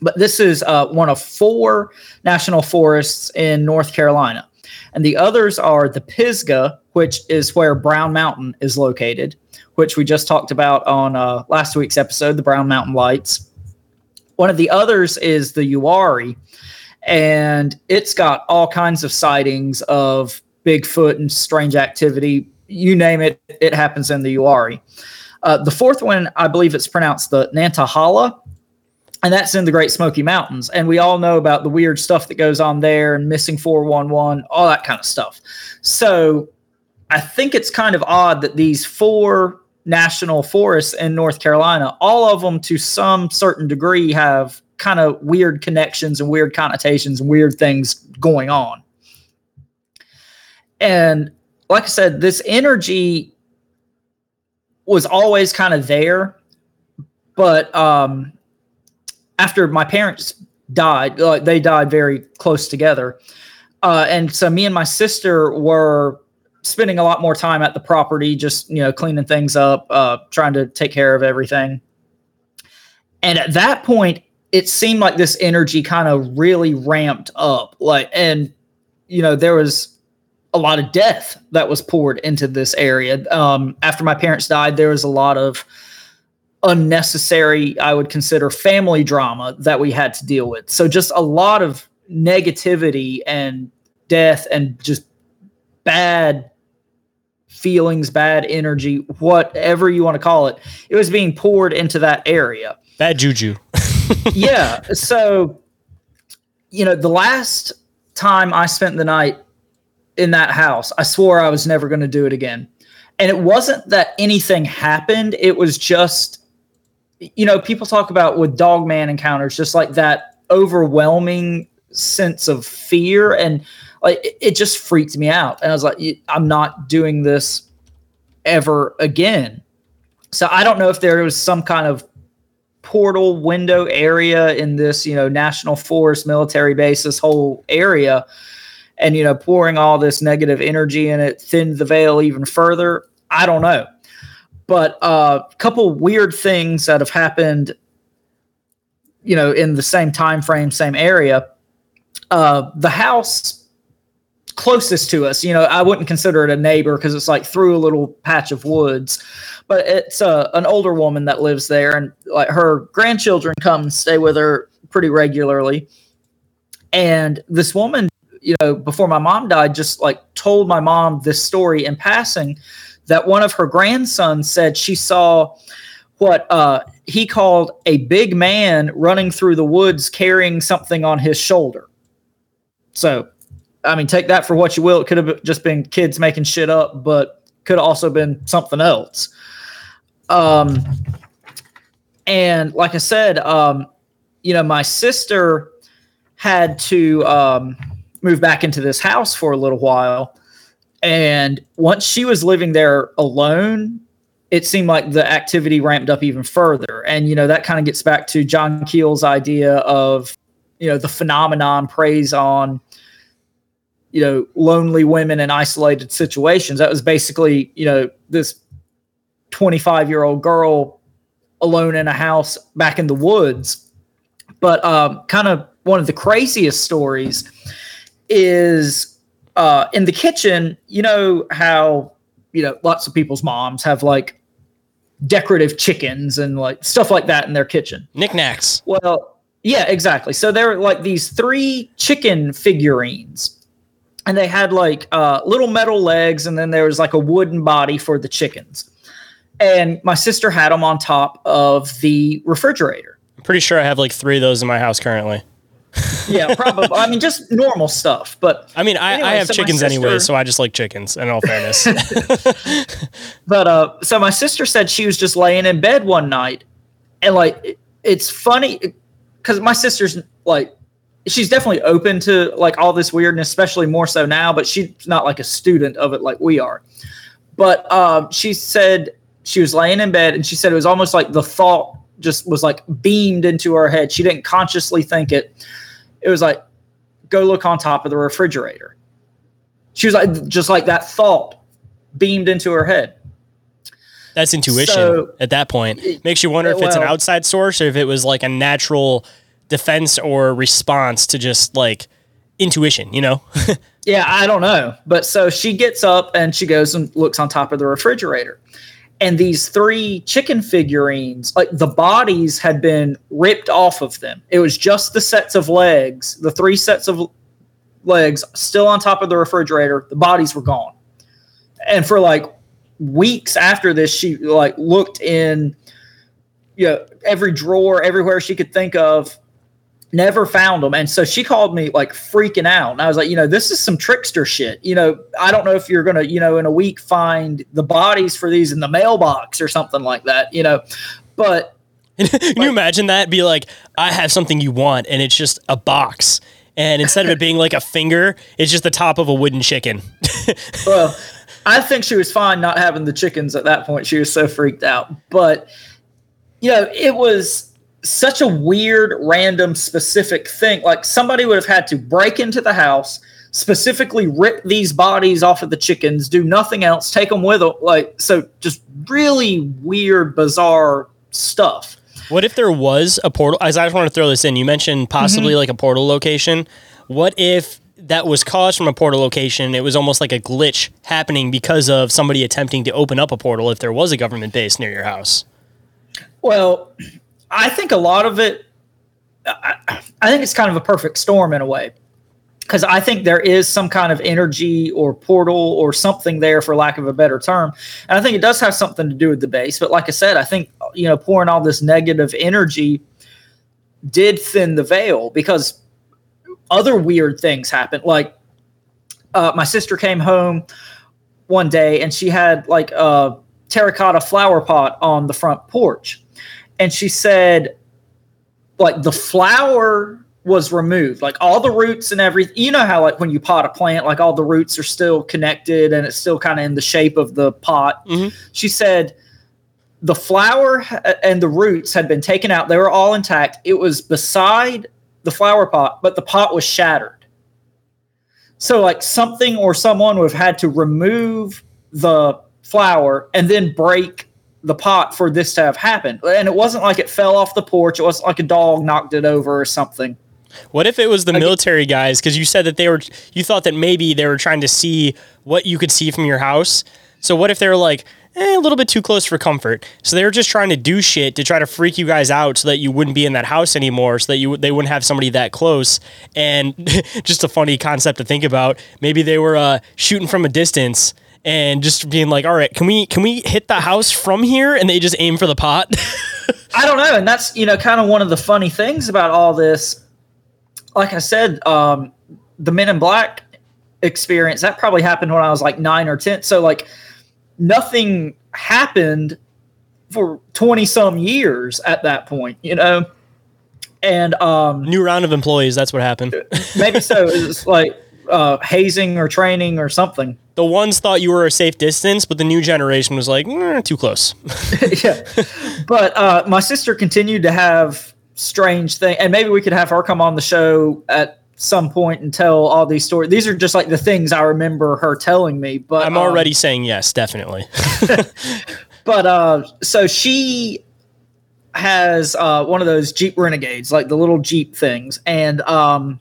But this is uh, one of four national forests in North Carolina. And the others are the Pisgah, which is where Brown Mountain is located, which we just talked about on uh, last week's episode, the Brown Mountain Lights. One of the others is the Uwharrie, and it's got all kinds of sightings of Bigfoot and strange activity. You name it, it happens in the Uwharrie. Uh, the fourth one, I believe it's pronounced the Nantahala, and that's in the Great Smoky Mountains. And we all know about the weird stuff that goes on there and missing 411, all that kind of stuff. So I think it's kind of odd that these four national forests in North Carolina, all of them to some certain degree have kind of weird connections and weird connotations and weird things going on. And like I said, this energy was always kind of there, but um, after my parents died, like they died very close together, uh, and so me and my sister were spending a lot more time at the property, just you know, cleaning things up, uh, trying to take care of everything. And at that point, it seemed like this energy kind of really ramped up. Like, and you know, there was a lot of death that was poured into this area. Um, after my parents died, there was a lot of unnecessary, I would consider, family drama that we had to deal with. So just a lot of negativity and death and just bad feelings, bad energy, whatever you want to call it. It was being poured into that area. Bad juju. <laughs> yeah. So, you know, the last time I spent the night in that house, I swore I was never going to do it again. And it wasn't that anything happened, it was just you know, people talk about with dog man encounters just like that overwhelming sense of fear and like it, just freaked me out. And I was like I'm not doing this ever again. So I don't know if there was some kind of portal window area in this, you know, national forest military base, this whole area and you know pouring all this negative energy in it thinned the veil even further. I don't know. But a uh, couple weird things that have happened you know in the same time frame same area. Uh, the house closest to us you know i wouldn't consider it a neighbor because it's like through a little patch of woods but it's uh, an older woman that lives there and like her grandchildren come and stay with her pretty regularly. And this woman you know, before my mom died, just like told my mom this story in passing that one of her grandsons said she saw what uh, he called a big man running through the woods carrying something on his shoulder. So, I mean, take that for what you will. It could have just been kids making shit up, but could have also been something else. Um, and like I said, um, you know, my sister had to um, moved back into this house for a little while. And once she was living there alone, it seemed like the activity ramped up even further. And, you know, that kind of gets back to John Keel's idea of, you know, the phenomenon preys on, you know, lonely women in isolated situations. That was basically, you know, this 25 year old girl alone in a house back in the woods. But um, kind of one of the craziest stories is uh, in the kitchen. You know how you know lots of people's moms have like decorative chickens and like stuff like that in their kitchen. Knickknacks. Well, yeah, exactly. So there were like these three chicken figurines. And they had like uh, little metal legs, and then there was like a wooden body for the chickens. And my sister had them on top of the refrigerator. I'm pretty sure I have like three of those in my house currently <laughs> yeah, probably. I mean, just normal stuff. But I mean, I, anyway, I have so chickens sister, anyway, so I just like chickens. In all fairness, <laughs> <laughs> but uh, so my sister said she was just laying in bed one night, and like it, it's funny because my sister's like she's definitely open to like all this weirdness, especially more so now. But she's not like a student of it like we are. But um, she said she was laying in bed, and she said it was almost like the thought just was like beamed into her head. She didn't consciously think it it was like, go look on top of the refrigerator. She was like, just like that thought beamed into her head. That's intuition so, at that point. Makes you wonder if well, it's an outside source or if it was like a natural defense or response to just like intuition, you know? <laughs> yeah, I don't know. But so she gets up and she goes and looks on top of the refrigerator and these three chicken figurines like the bodies had been ripped off of them. It was just the sets of legs the three sets of legs still on top of the refrigerator the bodies were gone. And for like weeks after this she like looked in you know every drawer everywhere she could think of never found them and so she called me like freaking out. And i was like you know this is some trickster shit. You know i don't know if you're gonna you know in a week find the bodies for these in the mailbox or something like that you know. But <laughs> can like, you imagine that? Be like i have something you want and it's just a box. And instead of it being like a finger it's just the top of a wooden chicken. <laughs> Well i think she was fine not having the chickens at that point. She was so freaked out. But you know it was such a weird, random, specific thing. Like somebody would have had to break into the house, specifically rip these bodies off of the chickens, do nothing else, take them with them. Like, so just really weird, bizarre stuff. What if there was a portal? As I just want to throw this in, you mentioned possibly Mhm. like a portal location. What if that was caused from a portal location? It was almost like a glitch happening because of somebody attempting to open up a portal if there was a government base near your house. Well, I think a lot of it, I, I think it's kind of a perfect storm in a way. Because I think there is some kind of energy or portal or something there, for lack of a better term. And I think it does have something to do with the base. But like I said, I think, you know, pouring all this negative energy did thin the veil because other weird things happened. Like uh, my sister came home one day and she had like a terracotta flower pot on the front porch. And she said, like, the flower was removed, like all the roots and everything. You know how, like, when you pot a plant, like all the roots are still connected and it's still kind of in the shape of the pot. Mm-hmm. She said, the flower and the roots had been taken out. They were all intact. It was beside the flower pot, but the pot was shattered. So, like something or someone would have had to remove the flower and then break the pot for this to have happened. And it wasn't like it fell off the porch. It wasn't like a dog knocked it over or something. What if it was the military guys? Because you said that they were, you thought that maybe they were trying to see what you could see from your house. So what if they were like eh, a little bit too close for comfort? So they were just trying to do shit to try to freak you guys out so that you wouldn't be in that house anymore, so that you they wouldn't have somebody that close. And <laughs> just a funny concept to think about. Maybe they were uh, shooting from a distance and just being like, "All right, can we can we hit the house from here?" And they just aim for the pot. <laughs> I don't know, and that's you know kind of one of the funny things about all this. Like I said, um, the Men in Black experience that probably happened when I was like nine or ten. So like nothing happened for twenty some years at that point, you know. And um, New round of employees. That's what happened. maybe so. <laughs> It's like uh, hazing or training or something. <laughs> The ones thought you were a safe distance, but the new generation was like, "Mm, too close. <laughs> yeah. But uh, my sister continued to have strange things, and maybe we could have her come on the show at some point and tell all these stories. These are just like the things I remember her telling me. But I'm um, already saying yes, definitely. <laughs> But uh, so she has uh, one of those Jeep Renegades, like the little Jeep things, and um,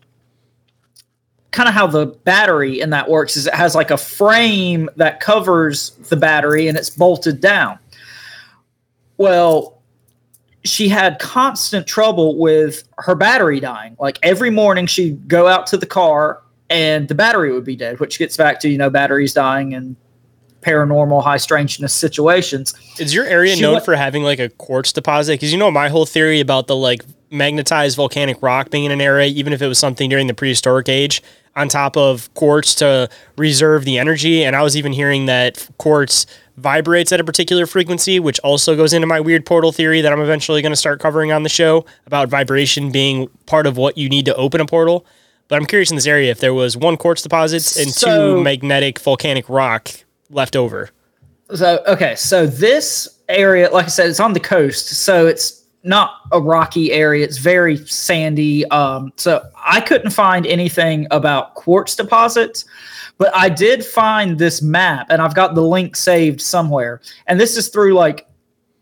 kind of how the battery in that works is it has like a frame that covers the battery and it's bolted down. Well, she had constant trouble with her battery dying. Like every morning she'd go out to the car and the battery would be dead, which gets back to, you know, batteries dying and paranormal high strangeness situations. Is your area She known went- for having like a quartz deposit? Because you know my whole theory about the like magnetized volcanic rock being in an area, even if it was something during the prehistoric age, on top of quartz to reserve the energy. And I was even hearing that quartz vibrates at a particular frequency, which also goes into my weird portal theory that I'm eventually going to start covering on the show about vibration being part of what you need to open a portal. But I'm curious in this area if there was one quartz deposits and So- two magnetic volcanic rock left over. So okay, so this area, like I said, it's on the coast, so it's not a rocky area. It's very sandy. Um, so I couldn't find anything about quartz deposits, but I did find this map, and I've got the link saved somewhere. And this is through like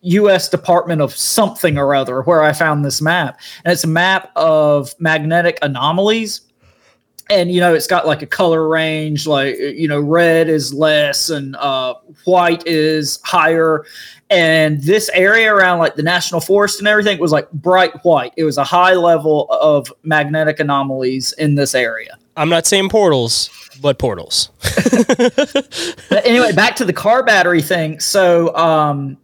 U.S. Department of something or other, where I found this map, and it's a map of magnetic anomalies and you know it's got like a color range like you know red is less and uh, white is higher. And this area around like the national forest and everything was like bright white. It was a high level of magnetic anomalies in this area. I'm not saying portals, but portals. <laughs> But anyway back to the car battery thing. So um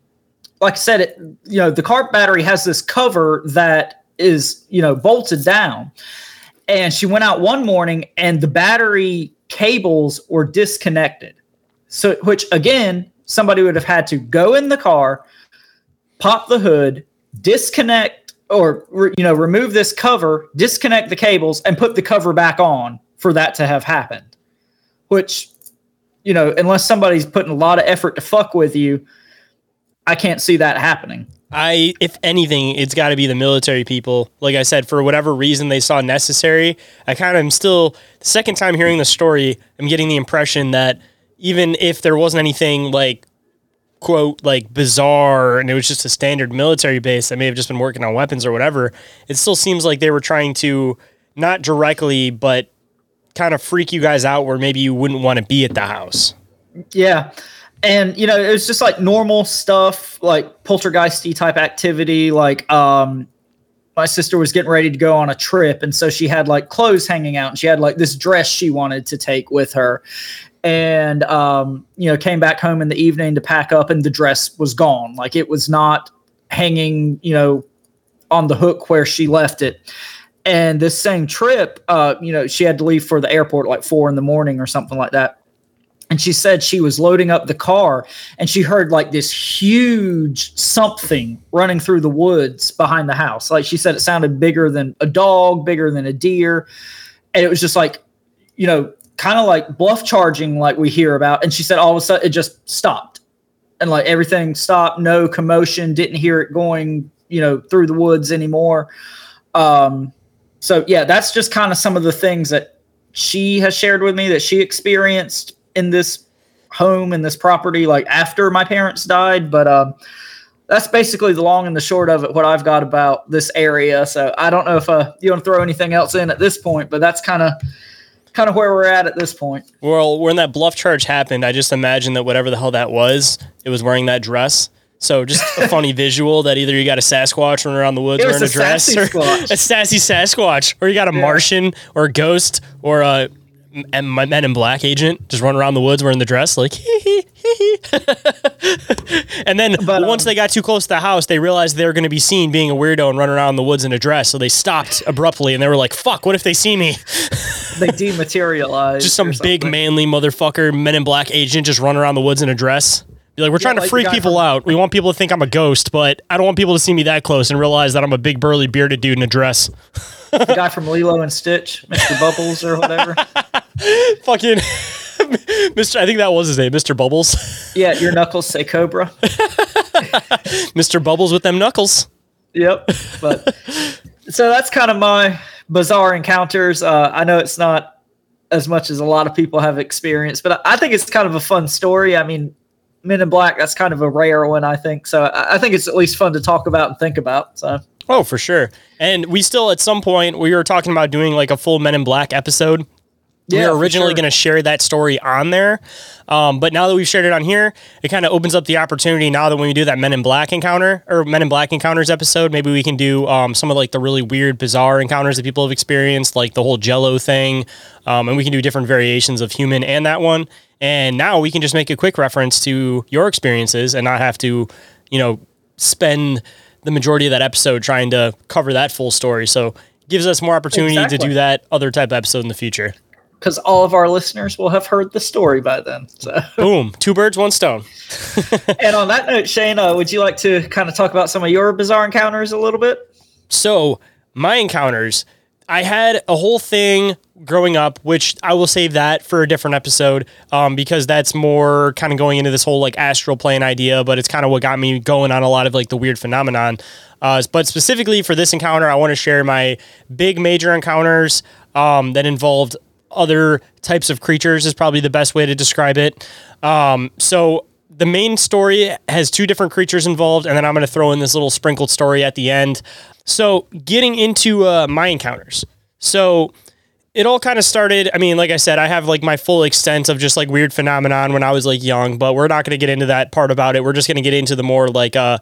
like i said it you know the car battery has this cover that is you know bolted down and she went out one morning and the battery cables were disconnected. So which again somebody would have had to go in the car pop the hood disconnect or you know remove this cover disconnect the cables and put the cover back on for that to have happened. Which you know unless somebody's putting a lot of effort to fuck with you i can't see that happening I, if anything, it's got to be the military people. Like I said, for whatever reason they saw necessary. I kind of am still, the second time hearing the story, I'm getting the impression that even if there wasn't anything like, quote, like bizarre and it was just a standard military base that may have just been working on weapons or whatever, it still seems like they were trying to not directly, but kind of freak you guys out where maybe you wouldn't want to be at the house. Yeah. And you know, it was just like normal stuff, like poltergeisty type activity. Like, um, my sister was getting ready to go on a trip, and so she had like clothes hanging out, and she had like this dress she wanted to take with her, and um, you know, came back home in the evening to pack up, and the dress was gone. Like it was not hanging, you know, on the hook where she left it. And this same trip, uh, you know, she had to leave for the airport like four in the morning or something like that and she said she was loading up the car and she heard like this huge something running through the woods behind the house. Like she said, it sounded bigger than a dog, bigger than a deer. And it was just like, you know, kind of like bluff charging, like we hear about. And she said all of a sudden it just stopped and like everything stopped, no commotion, didn't hear it going, you know, through the woods anymore. Um, so yeah, that's just kind of some of the things that she has shared with me that she experienced in this home and this property like after my parents died but um that's basically the long and the short of it what i've got about this area. So i don't know if uh, you want to throw anything else in at this point but that's kind of kind of where we're at at this point. Well when that bluff charge happened i just imagined that whatever the hell that was it was wearing that dress. So just a funny <laughs> visual that either you got a Sasquatch running around the woods wearing a, a dress, or <laughs> a sassy Sasquatch, or you got a yeah. Martian or a ghost or a and my Men in Black agent just run around the woods wearing the dress, like <laughs> hee hee hee. hee. <laughs> and then but, once um, they got too close to the house, they realized they were going to be seen being a weirdo and running around the woods in a dress. So they stopped abruptly and they were like, "Fuck! What if they see me?" <laughs> they dematerialized. just some big manly motherfucker Men in Black agent just run around the woods in a dress. Like, we're yeah, trying to like freak people from- out. We want people to think I'm a ghost, but I don't want people to see me that close and realize that I'm a big burly bearded dude in a dress. the guy from Lilo and Stitch, Mr. Bubbles or whatever. <laughs> Fucking <laughs> Mr. I think that was his name, Mr. Bubbles. Yeah, your knuckles say Cobra. <laughs> Mr. Bubbles with them knuckles. Yep. But so that's kind of my bizarre encounters. Uh, I know it's not as much as a lot of people have experienced, but I think it's kind of a fun story. I mean, Men in Black, that's kind of a rare one, I think. So I think it's at least fun to talk about and think about. So. Oh, for sure. And we still, at some point, we were talking about doing like a full Men in Black episode. Yeah, we were originally sure. going to share that story on there. Um, but now that we've shared it on here, it kind of opens up the opportunity now that when we do that Men in Black encounter or Men in Black encounters episode, maybe we can do um, some of like the really weird, bizarre encounters that people have experienced, like the whole jello thing. Um, and we can do different variations of human and that one. And now we can just make a quick reference to your experiences and not have to, you know, spend the majority of that episode trying to cover that full story. So gives us more opportunity exactly. to do that other type of episode in the future because all of our listeners will have heard the story by then. So <laughs> boom, two birds, one stone. <laughs> and on that note, Shayn, uh, would you like to kind of talk about some of your bizarre encounters a little bit? So my encounters, I had a whole thing growing up, which I will save that for a different episode, um, because that's more kind of going into this whole like astral plane idea. But it's kind of what got me going on a lot of like the weird phenomenon. Uh, but specifically for this encounter, I want to share my big major encounters um, that involved other types of creatures is probably the best way to describe it. Um, so the main story has two different creatures involved, and then I'm going to throw in this little sprinkled story at the end. So getting into uh, my encounters. So it all kind of started. I mean, like I said, I have like my full extent of just like weird phenomenon when I was like young, but we're not going to get into that part about it. We're just going to get into the more like uh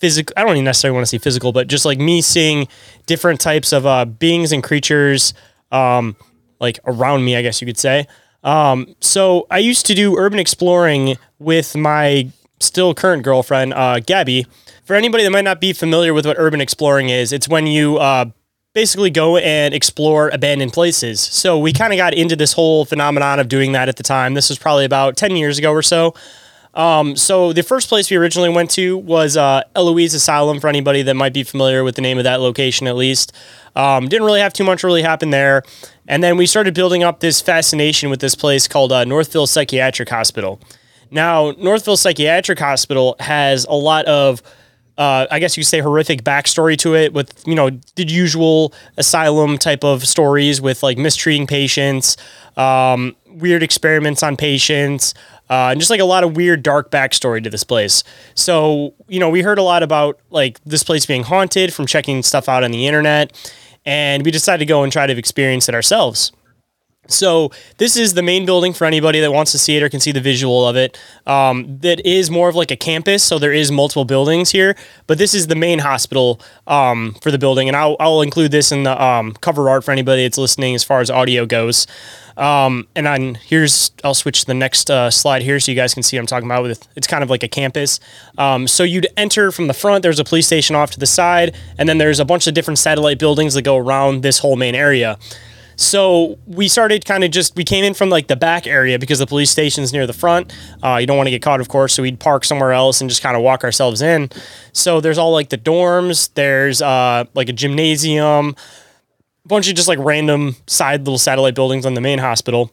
physical. I don't even necessarily want to say physical, but just like me seeing different types of uh, beings and creatures. Um, like around me, I guess you could say. Um, so I used to do urban exploring with my still current girlfriend, uh, Gabby. For anybody that might not be familiar with what urban exploring is, it's when you uh, basically go and explore abandoned places. So we kind of got into this whole phenomenon of doing that at the time. This was probably about 10 years ago or so. Um, so the first place we originally went to was uh, Eloise Asylum. For anybody that might be familiar with the name of that location, at least, um, didn't really have too much really happen there. And then we started building up this fascination with this place called uh, Northville Psychiatric Hospital. Now, Northville Psychiatric Hospital has a lot of uh, I guess you could say horrific backstory to it with, you know, the usual asylum type of stories with like mistreating patients, um, weird experiments on patients, uh, and just like a lot of weird dark backstory to this place. So, you know, we heard a lot about like this place being haunted from checking stuff out on the internet, and we decided to go and try to experience it ourselves. So this is the main building for anybody that wants to see it or can see the visual of it. Um, that is more of like a campus, so there is multiple buildings here, but this is the main hospital um, for the building, and I'll, I'll include this in the um, cover art for anybody that's listening as far as audio goes. Um, and then here's I'll switch to the next uh, slide here so you guys can see what I'm talking about. With it's kind of like a campus. Um, so you'd enter from the front. There's a police station off to the side, and then there's a bunch of different satellite buildings that go around this whole main area. So we started kind of just we came in from like the back area because the police station's near the front. Uh, you don't want to get caught, of course. So we'd park somewhere else and just kind of walk ourselves in. So there's all like the dorms. There's uh, like a gymnasium, a bunch of just like random side little satellite buildings on the main hospital.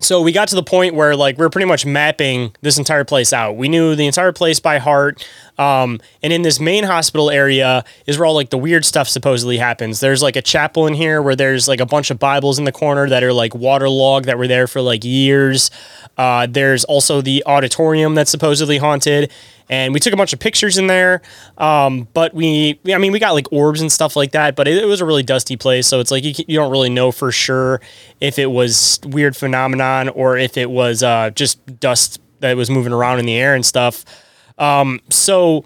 So we got to the point where like we are pretty much mapping this entire place out. We knew the entire place by heart. Um, and in this main hospital area is where all like the weird stuff supposedly happens. There's like a chapel in here where there's like a bunch of Bibles in the corner that are like waterlogged that were there for like years. Uh, there's also the auditorium that's supposedly haunted and we took a bunch of pictures in there. Um, but we, I mean, we got like orbs and stuff like that, but it, it was a really dusty place. So it's like you, you, don't really know for sure if it was weird phenomenon or if it was uh, just dust that was moving around in the air and stuff. Um, so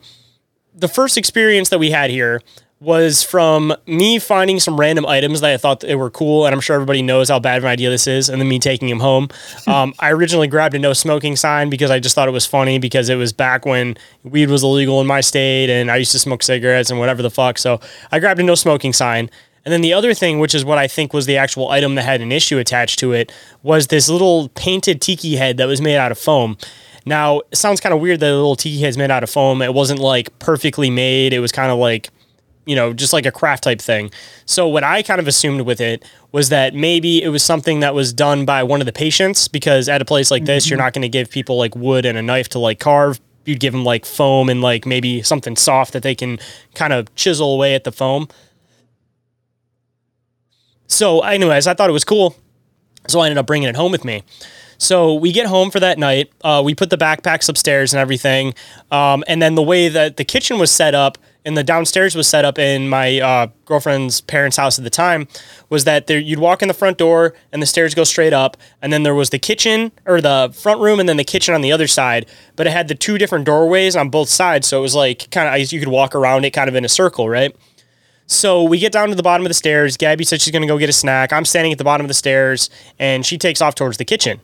the first experience that we had here was from me finding some random items that I thought they were cool, and I'm sure everybody knows how bad of an idea this is, and then me taking them home. <laughs> Um, I originally grabbed a no smoking sign because I just thought it was funny because it was back when weed was illegal in my state, and I used to smoke cigarettes and whatever the fuck. So I grabbed a no smoking sign. And then the other thing, which is what I think was the actual item that had an issue attached to it, was this little painted tiki head that was made out of foam. Now, it sounds kind of weird that the little tiki head's made out of foam. It wasn't like perfectly made. It was kind of like you know, just like a craft type thing. So what I kind of assumed with it was that maybe it was something that was done by one of the patients because at a place like this, mm-hmm. you're not going to give people like wood and a knife to like carve. You'd give them like foam and like maybe something soft that they can kind of chisel away at the foam. So, anyways, I thought it was cool. So I ended up bringing it home with me. So we get home for that night. Uh, we put the backpacks upstairs and everything. Um, and then the way that the kitchen was set up, and the downstairs was set up in my uh, girlfriend's parents' house at the time was that there you'd walk in the front door and the stairs go straight up. And then there was the kitchen or the front room and then the kitchen on the other side. But it had the two different doorways on both sides. So it was like kind of you could walk around it kind of in a circle right? So we get down to the bottom of the stairs. Gabby said she's going to go get a snack. I'm standing at the bottom of the stairs and she takes off towards the kitchen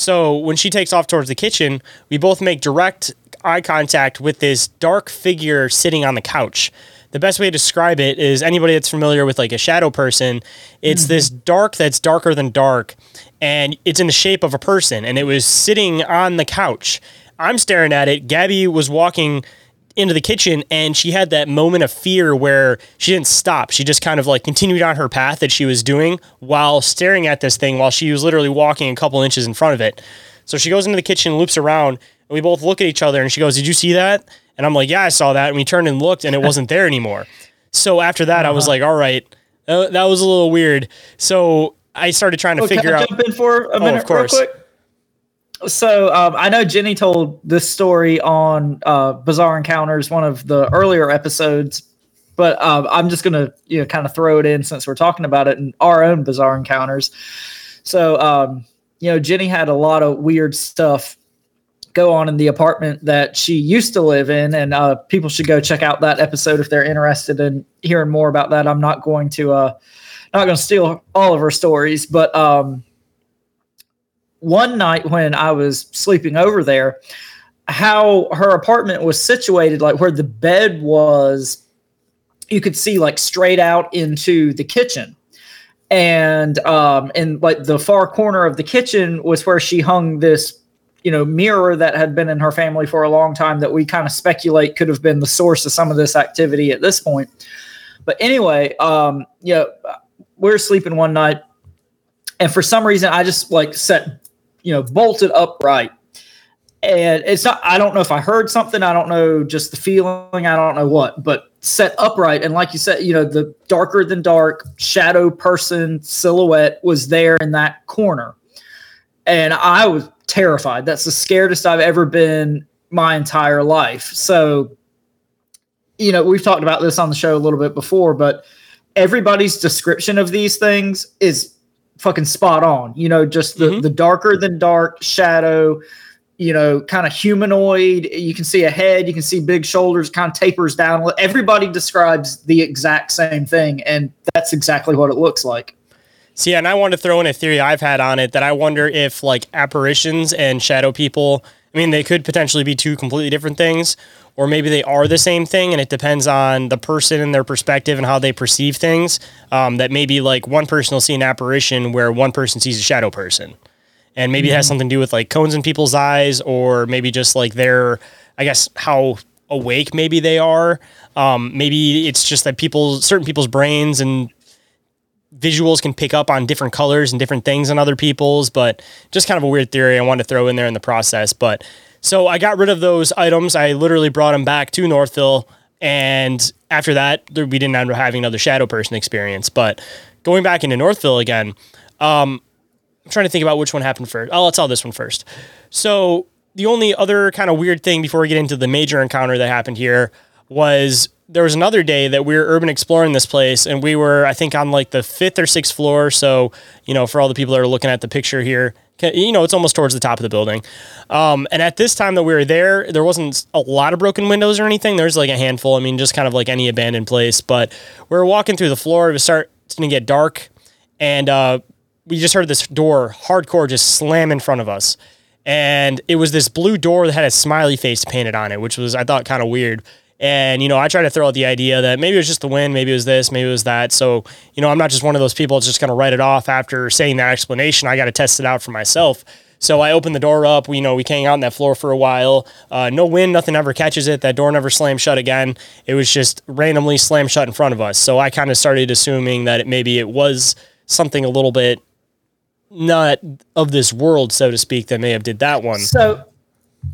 so when she takes off towards the kitchen, we both make direct eye contact with this dark figure sitting on the couch. The best way to describe it is anybody that's familiar with like a shadow person, it's mm-hmm. this dark that's darker than dark and it's in the shape of a person and it was sitting on the couch. I'm staring at it. Gabby was walking into the kitchen and she had that moment of fear where she didn't stop. She just kind of like continued on her path that she was doing while staring at this thing while she was literally walking a couple inches in front of it. So she goes into the kitchen, loops around, and we both look at each other and she goes, Did you see that? And I'm like, Yeah, I saw that. And we turned and looked and it wasn't there anymore. So after that, uh-huh. I was uh-huh. like, All right, that was a little weird. So I started trying to oh, figure out. Jump in for a minute, oh, of course. real quick. So um, I know Jennie told this story on uh, Bizarre Encounters, one of the earlier episodes, but uh, I'm just gonna you know kind of throw it in since we're talking about it in our own Bizarre Encounters. So um, you know, Jennie had a lot of weird stuff go on in the apartment that she used to live in, and uh, people should go check out that episode if they're interested in hearing more about that. I'm not going to uh, not going to steal all of her stories, but um, one night when I was sleeping over there, how her apartment was situated, like where the bed was, you could see like straight out into the kitchen. And um and like the far corner of the kitchen was where she hung this you know mirror that had been in her family for a long time that we kind of speculate could have been the source of some of this activity at this point. But anyway um know we are sleeping one night and for some reason i just like set you know bolted upright. And it's not i don't know if i heard something. I don't know just the feeling. I don't know what but set upright. And like you said you know the darker than dark shadow person silhouette was there in that corner. And i was terrified. That's the scaredest i've ever been my entire life. So you know we've talked about this on the show a little bit before but everybody's description of these things is fucking spot on you know just the mm-hmm. the darker than dark shadow you know, kind of humanoid. You can see a head, you can see big shoulders, kind of tapers down. Everybody describes the exact same thing, and that's exactly what it looks like. See, and I want to throw in a theory I've had on it that I wonder if like apparitions and shadow people, I mean, they could potentially be two completely different things, or maybe they are the same thing, and it depends on the person and their perspective and how they perceive things. Um, that maybe like one person will see an apparition where one person sees a shadow person and maybe mm-hmm. it has mm-hmm. something to do with like cones in people's eyes or maybe just like their i guess how awake maybe they are um, maybe it's just that people certain people's brains and visuals can pick up on different colors and different things than other people's but just kind of a weird theory i wanted to throw in there in the process but so i got rid of those items i literally brought them back to northville and after that we didn't end up having another shadow person experience but going back into northville again um, I'm trying to think about which one happened first. Oh, let's tell this one first. So the only other kind of weird thing before we get into the major encounter that happened here was there was another day that we were urban exploring this place and we were i think on like the fifth or sixth floor so you know for all the people that are looking at the picture here you know it's almost towards the top of the building um, and at this time that we were there there wasn't a lot of broken windows or anything there's like a handful i mean just kind of like any abandoned place but we were walking through the floor it was starting to get dark and uh, we just heard this door hardcore just slam in front of us. And it was this blue door that had a smiley face painted on it, which was, I thought, kind of weird. And, you know, I tried to throw out the idea that maybe it was just the wind, maybe it was this, maybe it was that. So, you know, I'm not just one of those people that's just going to write it off after saying that explanation. I got to test it out for myself. So I opened the door up. We, you know, we hang out on that floor for a while. Uh, no wind, nothing ever catches it. That door never slammed shut again. It was just randomly slammed shut in front of us. So I kind of started assuming that it, maybe it was something a little bit not of this world, so to speak, that may have did that one. So,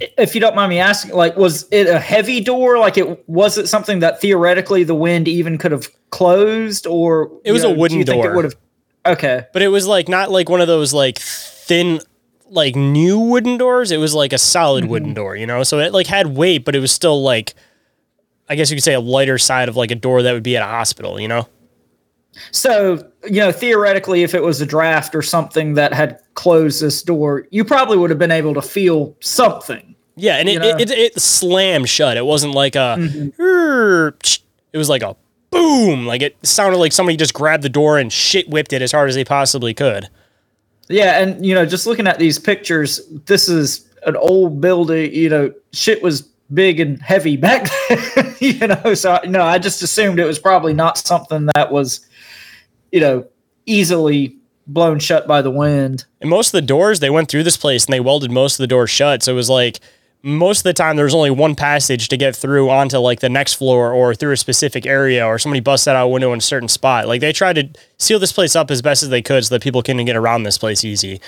if you don't mind me asking, like, was it a heavy door? Like, it was it something that theoretically the wind even could have closed, or it was know, a wooden door? it would have. Okay, but it was like not like one of those like thin, like new wooden doors. It was like a solid mm-hmm. wooden door, you know. So it like had weight, but it was still like, I guess you could say a lighter side of like a door that would be at a hospital, you know. So, you know, theoretically, if it was a draft or something that had closed this door, you probably would have been able to feel something. Yeah, and it, it, it, it, slammed shut. It wasn't like a, mm-hmm. it was like a boom. Like it sounded like somebody just grabbed the door and shit whipped it as hard as they possibly could. Yeah, and you know, just looking at these pictures, this is an old building. You know, shit was big and heavy back <laughs> then. you know, so no, I just assumed it was probably not something that was you know, easily blown shut by the wind. And most of the doors, they went through this place and they welded most of the doors shut. So it was like most of the time there was only one passage to get through onto like the next floor or through a specific area or somebody busted out a window in a certain spot. Like they tried to seal this place up as best as they could so that people couldn't get around this place easy.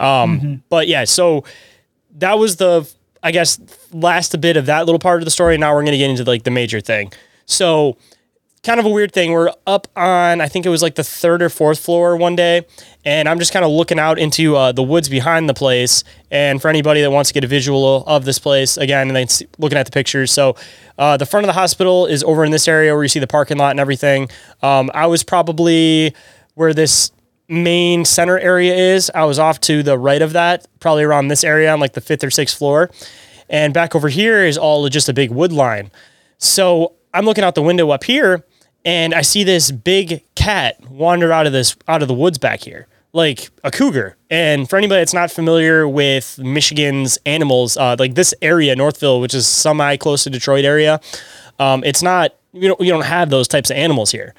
Um, mm-hmm. But yeah, so that was the, I guess, last bit of that little part of the story. Now we're going to get into like the major thing. So kind of a weird thing. We're up on, I think it was like the third or fourth floor one day, and I'm just kind of looking out into uh, the woods behind the place. And for anybody that wants to get a visual of this place, again, and then looking at the pictures. So uh, the front of the hospital is over in this area where you see the parking lot and everything. Um, I was probably where this main center area is. I was off to the right of that, probably around this area on like the fifth or sixth floor. And back over here is all just a big wood line. So I'm looking out the window up here and I see this big cat wander out of this out of the woods back here, like a cougar. And for anybody that's not familiar with Michigan's animals, uh, like this area, Northville, which is semi close to Detroit area, um, it's not you know you don't have those types of animals here.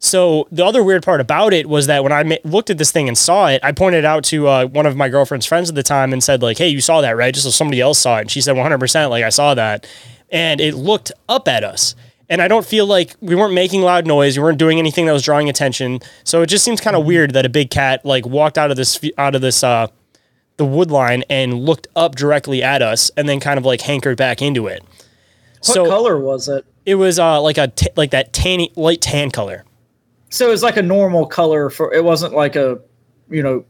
So the other weird part about it was that when I looked at this thing and saw it, I pointed out to uh, one of my girlfriend's friends at the time and said like, "Hey, you saw that, right?" Just so somebody else saw it, and she said, "100%, like I saw that," and it looked up at us and I don't feel like we weren't making loud noise. We weren't doing anything that was drawing attention. So it just seems kind of mm-hmm. weird that a big cat like walked out of this out of this uh, the wood line and looked up directly at us and then kind of like hankered back into it. What color was it? It was uh, like a t- like that tanny light tan color. So it was like a normal color for it wasn't like a you know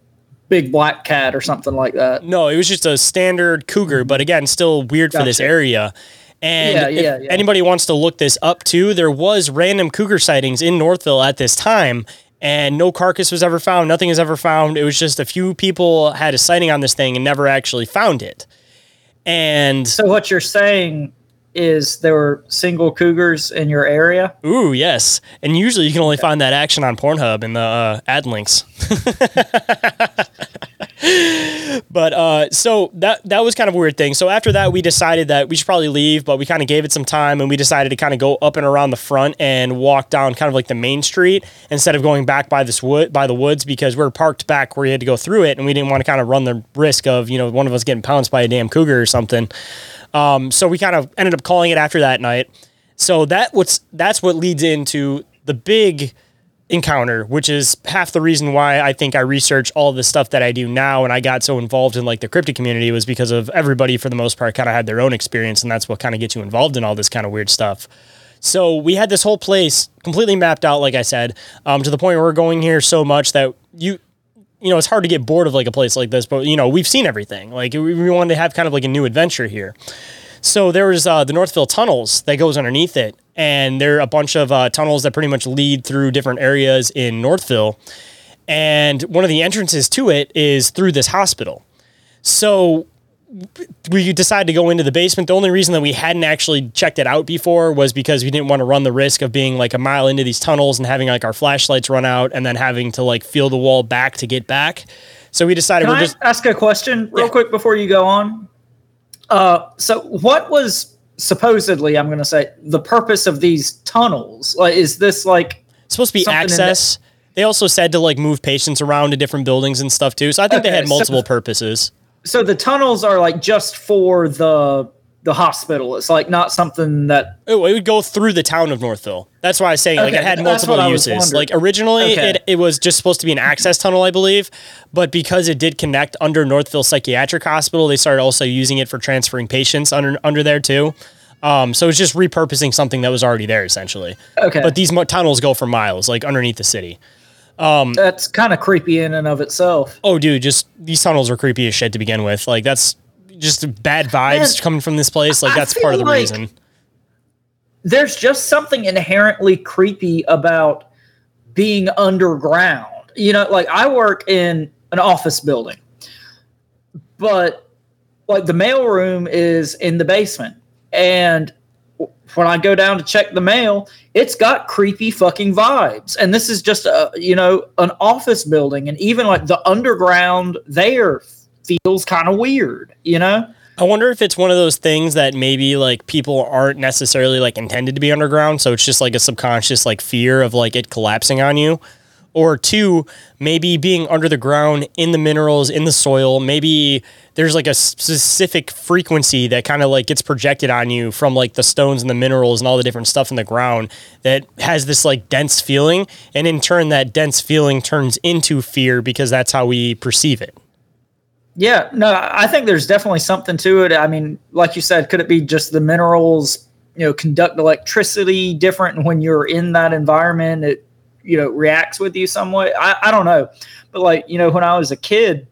big black cat or something like that. No, it was just a standard cougar, but again, still weird for this area. And Yeah, if yeah, yeah. anybody wants to look this up too, there was random cougar sightings in Northville at this time, and no carcass was ever found. Nothing is ever found. It was just a few people had a sighting on this thing and never actually found it. And So what you're saying is there were single cougars in your area? Ooh, yes. And usually you can only find that action on Pornhub in the uh, ad links. <laughs> but uh, so that that was kind of a weird thing. So after that, we decided that we should probably leave, but we kind of gave it some time, and we decided to kind of go up and around the front and walk down kind of like the main street instead of going back by this wood by the woods because we are parked back where you had to go through it, and we didn't want to kind of run the risk of you know one of us getting pounced by a damn cougar or something. Um, so we kind of ended up calling it after that night. So that what's that's what leads into the big encounter, which is half the reason why I think I research all the stuff that I do now and I got so involved in like the cryptid community was because of everybody for the most part kind of had their own experience and that's what kind of gets you involved in all this kind of weird stuff. So we had this whole place completely mapped out, like I said, um, to the point where we're going here so much that you you know, it's hard to get bored of like a place like this, but you know, we've seen everything. Like we wanted to have kind of like a new adventure here. So there was uh, the Northville tunnels that goes underneath it, and there are a bunch of uh, tunnels that pretty much lead through different areas in Northville. And one of the entrances to it is through this hospital. So we decided to go into the basement. The only reason that we hadn't actually checked it out before was because we didn't want to run the risk of being like a mile into these tunnels and having like our flashlights run out and then having to like feel the wall back to get back. So we decided Can we're I just ask a question real quick before you go on? Uh, so what was supposedly, I'm going to say, the purpose of these tunnels? Like, is this like supposed to be access. They also said to like move patients around to different buildings and stuff too. So I think they Okay, had so- multiple purposes. so the tunnels are like just for the the hospital. It's like not something that Oh, it would go through the town of Northville. That's why I was saying like it had multiple what I was uses. Like originally Okay. it, it was just supposed to be an access tunnel, I believe. But because it did connect under Northville Psychiatric Hospital, they started also using it for transferring patients under under there too. Um, so it's just repurposing something that was already there essentially. Okay. But these mo- tunnels go for miles, like underneath the city. Um, that's kind of creepy in and of itself. Oh, dude, just these tunnels are creepy as shit to begin with. Like that's just bad vibes Man, coming from this place. Like that's part of the like- reason. There's just something inherently creepy about being underground. You know, like I work in an office building, but like the mail room is in the basement. And when I go down to check the mail, it's got creepy fucking vibes. And this is just a, you know, an office building. And even like the underground there feels kind of weird, you know? I wonder if it's one of those things that maybe like people aren't necessarily like intended to be underground, so it's just like a subconscious like fear of like it collapsing on you. Or two, maybe being under the ground in the minerals, in the soil, maybe there's like a specific frequency that kind of like gets projected on you from like the stones and the minerals and all the different stuff in the ground that has this like dense feeling. And in turn, that dense feeling turns into fear because that's how we perceive it. Yeah, no, I think there's definitely something to it. I mean, like you said, could it be just the minerals, you know, conduct electricity different when you're in that environment, it, you know, reacts with you some way? I, I don't know. But like, you know, when I was a kid,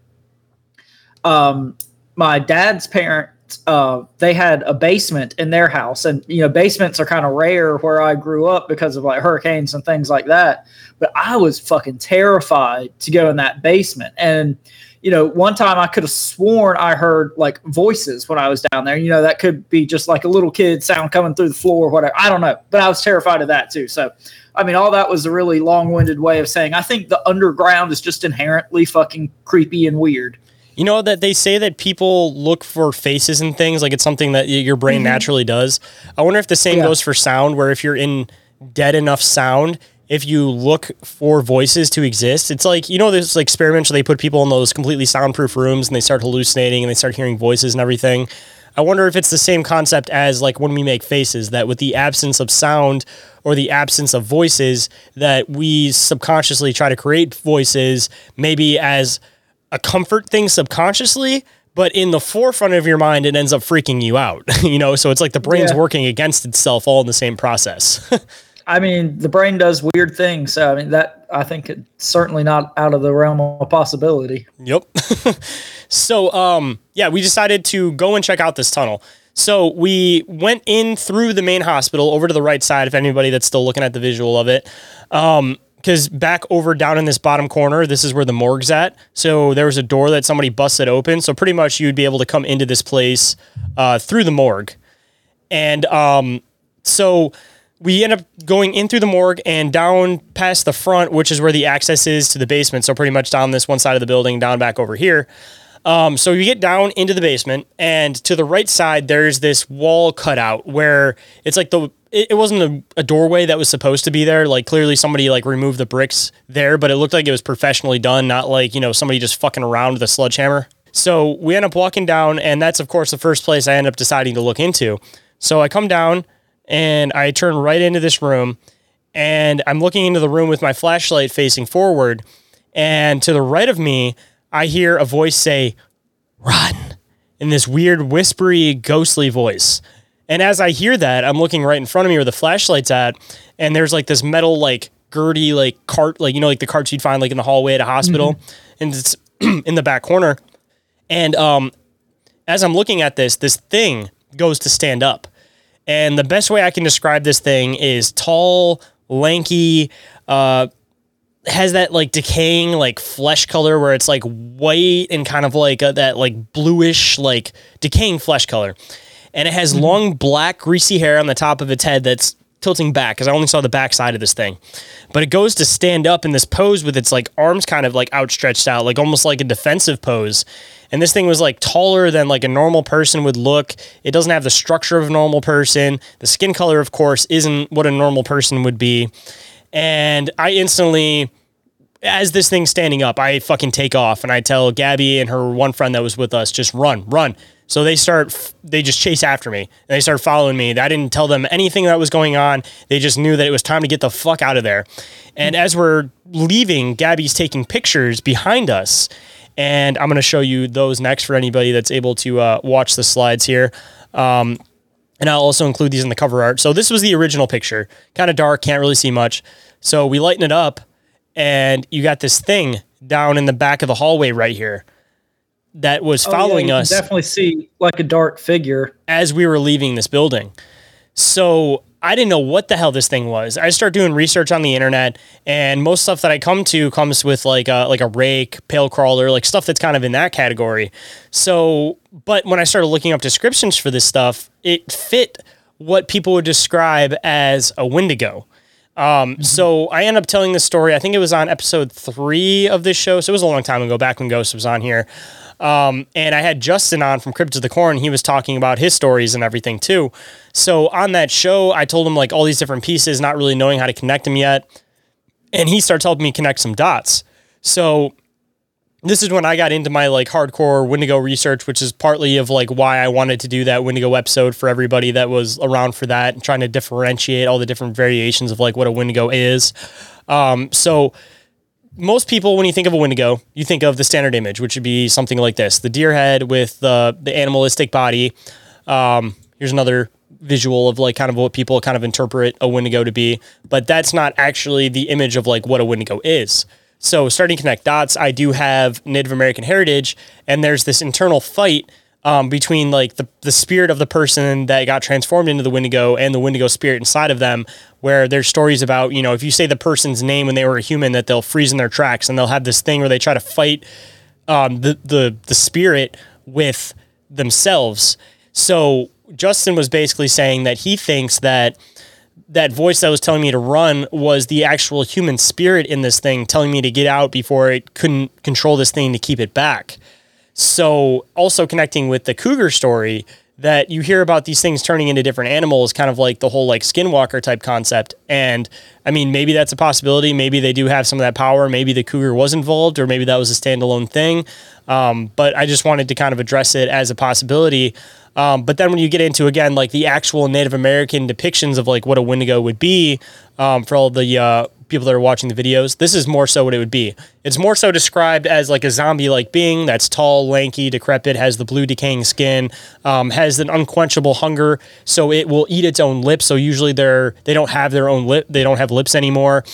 um, my dad's parents, uh, they had a basement in their house. And, you know, basements are kind of rare where I grew up because of like hurricanes and things like that. But I was fucking terrified to go in that basement. And, you know, one time I could have sworn I heard like voices when I was down there. You know, that could be just like a little kid sound coming through the floor or whatever. I don't know. But I was terrified of that too. So, I mean, all that was a really long winded way of saying I think the underground is just inherently fucking creepy and weird. You know that they say that people look for faces and things like it's something that your brain Mhm. naturally does. I wonder if the same Yeah. goes for sound where if you're in dead enough sound, if you look for voices to exist, it's like you know there's like experiments where they put people in those completely soundproof rooms and they start hallucinating and they start hearing voices and everything. I wonder if it's the same concept as like when we make faces that with the absence of sound or the absence of voices that we subconsciously try to create voices maybe as a comfort thing subconsciously, but in the forefront of your mind, it ends up freaking you out. <laughs> you know, so it's like the brain's Yeah. working against itself all in the same process. <laughs> I mean, the brain does weird things. So I mean, that I think it's certainly not out of the realm of possibility. Yep. <laughs> so, um, yeah, we decided to go and check out this tunnel. So we went in through the main hospital over to the right side. If anybody that's still looking at the visual of it, um, because back over down in this bottom corner, this is where the morgue's at. So there was a door that somebody busted open. So pretty much you'd be able to come into this place uh, through the morgue. And um, so we end up going in through the morgue and down past the front, which is where the access is to the basement. So pretty much down this one side of the building, down back over here. Um, so you get down into the basement, and to the right side, there's this wall cut out where it's like the it, it wasn't a, a doorway that was supposed to be there. Like clearly somebody like removed the bricks there, but it looked like it was professionally done, not like you know somebody just fucking around with a sledgehammer. So we end up walking down, and that's of course the first place I end up deciding to look into. So I come down and I turn right into this room, and I'm looking into the room with my flashlight facing forward, and to the right of me, I hear a voice say, "Run." In this weird, whispery, ghostly voice. And as I hear that, I'm looking right in front of me where the flashlight's at, and there's like this metal, like girdy, like cart, like you know, like the carts you'd find like in the hallway at a hospital, and it's <clears throat> in the back corner. And um, as I'm looking at this, this thing goes to stand up. And the best way I can describe this thing is tall, lanky, uh, has that like decaying like flesh color where it's like white and kind of like a, that like bluish like decaying flesh color. And it has long black greasy hair on the top of its head that's tilting back because i only saw the back side of this thing. But it goes to stand up in this pose with its like arms kind of like outstretched out like almost like a defensive pose. And this thing was like taller than like a normal person would look. It doesn't have the structure of a normal person. The skin color of course isn't what a normal person would be. And I instantly, as this thing's standing up, I fucking take off and I tell Gabby and her one friend that was with us, just run, run. So they start, they just chase after me and they start following me. I didn't tell them anything that was going on. They just knew that it was time to get the fuck out of there. And as we're leaving, Gabby's taking pictures behind us. And I'm going to show you those next for anybody that's able to uh, watch the slides here. Um, and I'll also include these in the cover art. So this was the original picture, kind of dark, can't really see much. So we lighten it up, and you got this thing down in the back of the hallway right here that was Oh, yeah, following you can us Definitely see like a dark figure. as we were leaving this building. So I didn't know what the hell this thing was. I start doing research on the internet, and most stuff that I come to comes with like a like a rake, pale crawler, like stuff that's kind of in that category. So, but when I started looking up descriptions for this stuff, it fit what people would describe as a Wendigo. Um, So I end up telling this story. I think it was on episode three of this show. So it was a long time ago, back when Ghost was on here. Um, and I had Justin on from Crypt of the Corn. He was talking about his stories and everything too. So on that show, I told him like all these different pieces, not really knowing how to connect them yet. And he starts helping me connect some dots. So this is when I got into my like hardcore Wendigo research, which is partly of like why I wanted to do that Wendigo episode for everybody that was around for that and trying to differentiate all the different variations of like what a Wendigo is. Um, so most people, when you think of a Wendigo, you think of the standard image, which would be something like this: the deer head with the the animalistic body. Um, here's another visual of like kind of what people kind of interpret a Wendigo to be, but that's not actually the image of like what a Wendigo is. So starting to connect dots, I do have Native American heritage, and there's this internal fight um, between like the, the spirit of the person that got transformed into the Wendigo and the Wendigo spirit inside of them, where there's stories about, you know, if you say the person's name when they were a human, that they'll freeze in their tracks and they'll have this thing where they try to fight um, the, the, the spirit with themselves. So Justin was basically saying that he thinks that that voice that was telling me to run was the actual human spirit in this thing telling me to get out before it couldn't control this thing to keep it back. So, also connecting with the cougar story, that you hear about these things turning into different animals, kind of like the whole like skinwalker type concept. And I mean, maybe that's a possibility. Maybe they do have some of that power. Maybe the cougar was involved, or maybe that was a standalone thing. Um, but I just wanted to kind of address it as a possibility. Um, but then when you get into again like the actual Native American depictions of like what a Wendigo would be um, for all the uh, people that are watching the videos. This is more so what it would be. It's more so described as like a zombie-like being that's tall, lanky, decrepit, has the blue decaying skin, um, has an unquenchable hunger, so it will eat its own lips. So usually they're they don't have their own lip, they don't have lips anymore.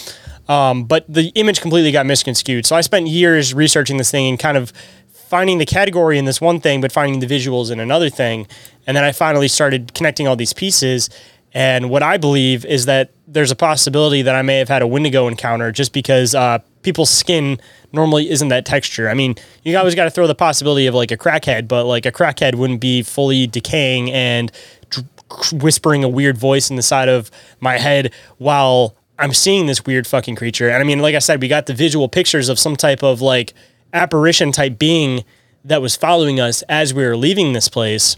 Um, but the image completely got misconstrued. So I spent years researching this thing and kind of finding the category in this one thing, but finding the visuals in another thing. And then I finally started connecting all these pieces. And what I believe is that there's a possibility that I may have had a Wendigo encounter just because uh, people's skin normally isn't that texture. I mean, you always got to throw the possibility of like a crackhead, but like a crackhead wouldn't be fully decaying and whispering a weird voice in the side of my head while I'm seeing this weird fucking creature. And I mean, like I said, we got the visual pictures of some type of like apparition type being that was following us as we were leaving this place.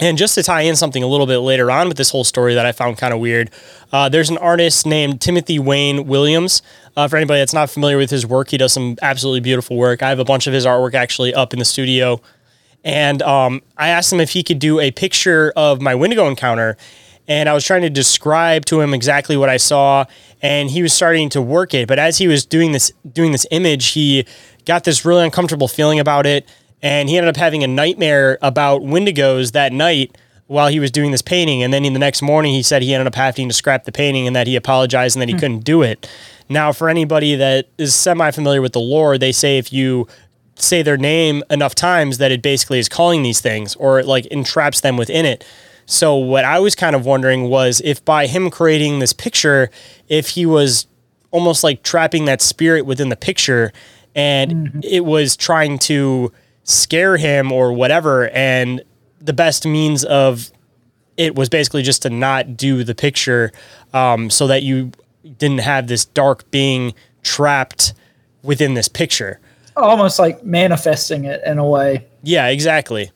And just to tie in something a little bit later on with this whole story that I found kind of weird, uh, there's an artist named Timothy Wayne Williams. Uh, for anybody that's not familiar with his work, he does some absolutely beautiful work. I have a bunch of his artwork actually up in the studio. And um, I asked him if he could do a picture of my Wendigo encounter and I was trying to describe to him exactly what I saw, and he was starting to work it. But as he was doing this doing this image, he got this really uncomfortable feeling about it, and he ended up having a nightmare about Wendigos that night while he was doing this painting. And then in the next morning, he said he ended up having to scrap the painting and that he apologized and that he hmm. couldn't do it. Now, for anybody that is semi familiar with the lore, they say if you say their name enough times that it basically is calling these things or it like entraps them within it. So what I was kind of wondering was if by him creating this picture, if he was almost like trapping that spirit within the picture and mm-hmm. it was trying to scare him or whatever and the best means of it was basically just to not do the picture um, so that you didn't have this dark being trapped within this picture. Almost like manifesting it in a way. Yeah exactly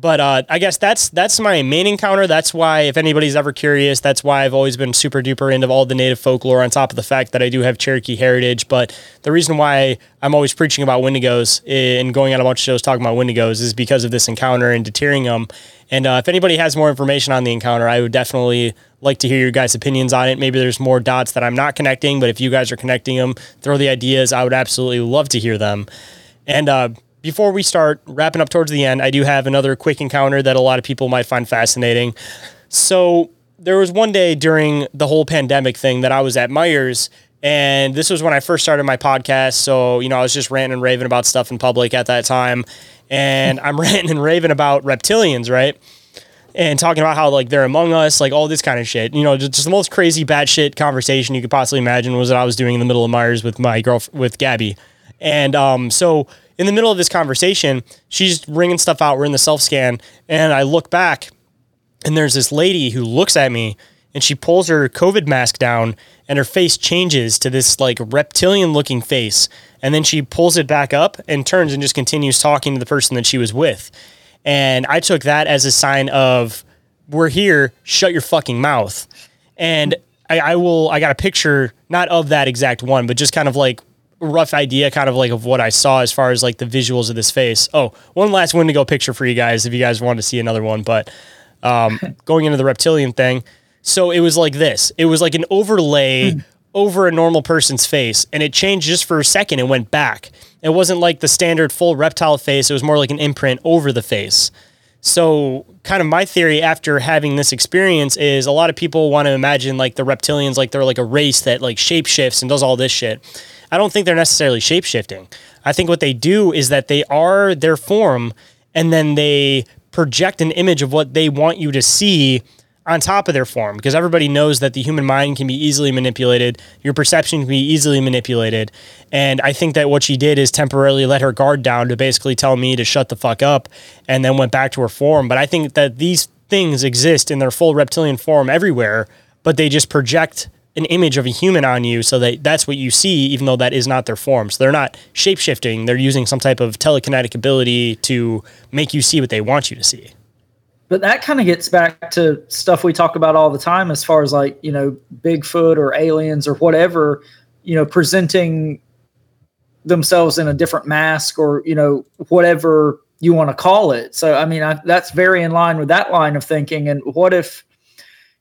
but uh, I guess that's that's my main encounter. That's why, if anybody's ever curious, that's why I've always been super duper into all the native folklore. On top of the fact that I do have Cherokee heritage, but the reason why I'm always preaching about Wendigos and going on a bunch of shows talking about Wendigos is because of this encounter and deterring them. And uh, if anybody has more information on the encounter, I would definitely like to hear your guys' opinions on it. Maybe there's more dots that I'm not connecting, but if you guys are connecting them, throw the ideas. I would absolutely love to hear them. And uh, before we start wrapping up towards the end, I do have another quick encounter that a lot of people might find fascinating. So there was one day during the whole pandemic thing that I was at Meijers, and this was when I first started my podcast. So, you know, I was just ranting and raving about stuff in public at that time. And I'm <laughs> ranting and raving about reptilians, right? And talking about how like they're among us, like all this kind of shit. You know, just the most crazy bad shit conversation you could possibly imagine was that I was doing in the middle of Meijers with my girl with Gabby. And um, so in the middle of this conversation, she's ringing stuff out. We're in the self scan, and I look back, and there's this lady who looks at me, and she pulls her COVID mask down, and her face changes to this like reptilian looking face, and then she pulls it back up and turns and just continues talking to the person that she was with, and I took that as a sign of we're here. Shut your fucking mouth, and. I, I will. I got a picture, not of that exact one, but just kind of like rough idea kind of like of what I saw as far as like the visuals of this face. Oh, one last Wendigo picture for you guys if you guys want to see another one. But um, <laughs> going into the reptilian thing, so it was like this. It was like an overlay hmm. over a normal person's face, and it changed just for a second and went back. It wasn't like the standard full reptile face. It was more like an imprint over the face. So, kind of my theory after having this experience is a lot of people want to imagine like the reptilians, like they're like a race that like shapeshifts and does all this shit. I don't think they're necessarily shape shifting. I think what they do is that they are their form and then they project an image of what they want you to see on top of their form because everybody knows that the human mind can be easily manipulated, your perception can be easily manipulated. And I think that what she did is temporarily let her guard down to basically tell me to shut the fuck up and then went back to her form. But I think that these things exist in their full reptilian form everywhere, but they just project an image of a human on you so that that's what you see, even though that is not their form. So they're not shape shifting. They're using some type of telekinetic ability to make you see what they want you to see. But that kind of gets back to stuff we talk about all the time as far as like, you know, Bigfoot or aliens or whatever, you know, presenting themselves in a different mask or, you know, whatever you want to call it. So, I mean, I, that's very in line with that line of thinking. And what if,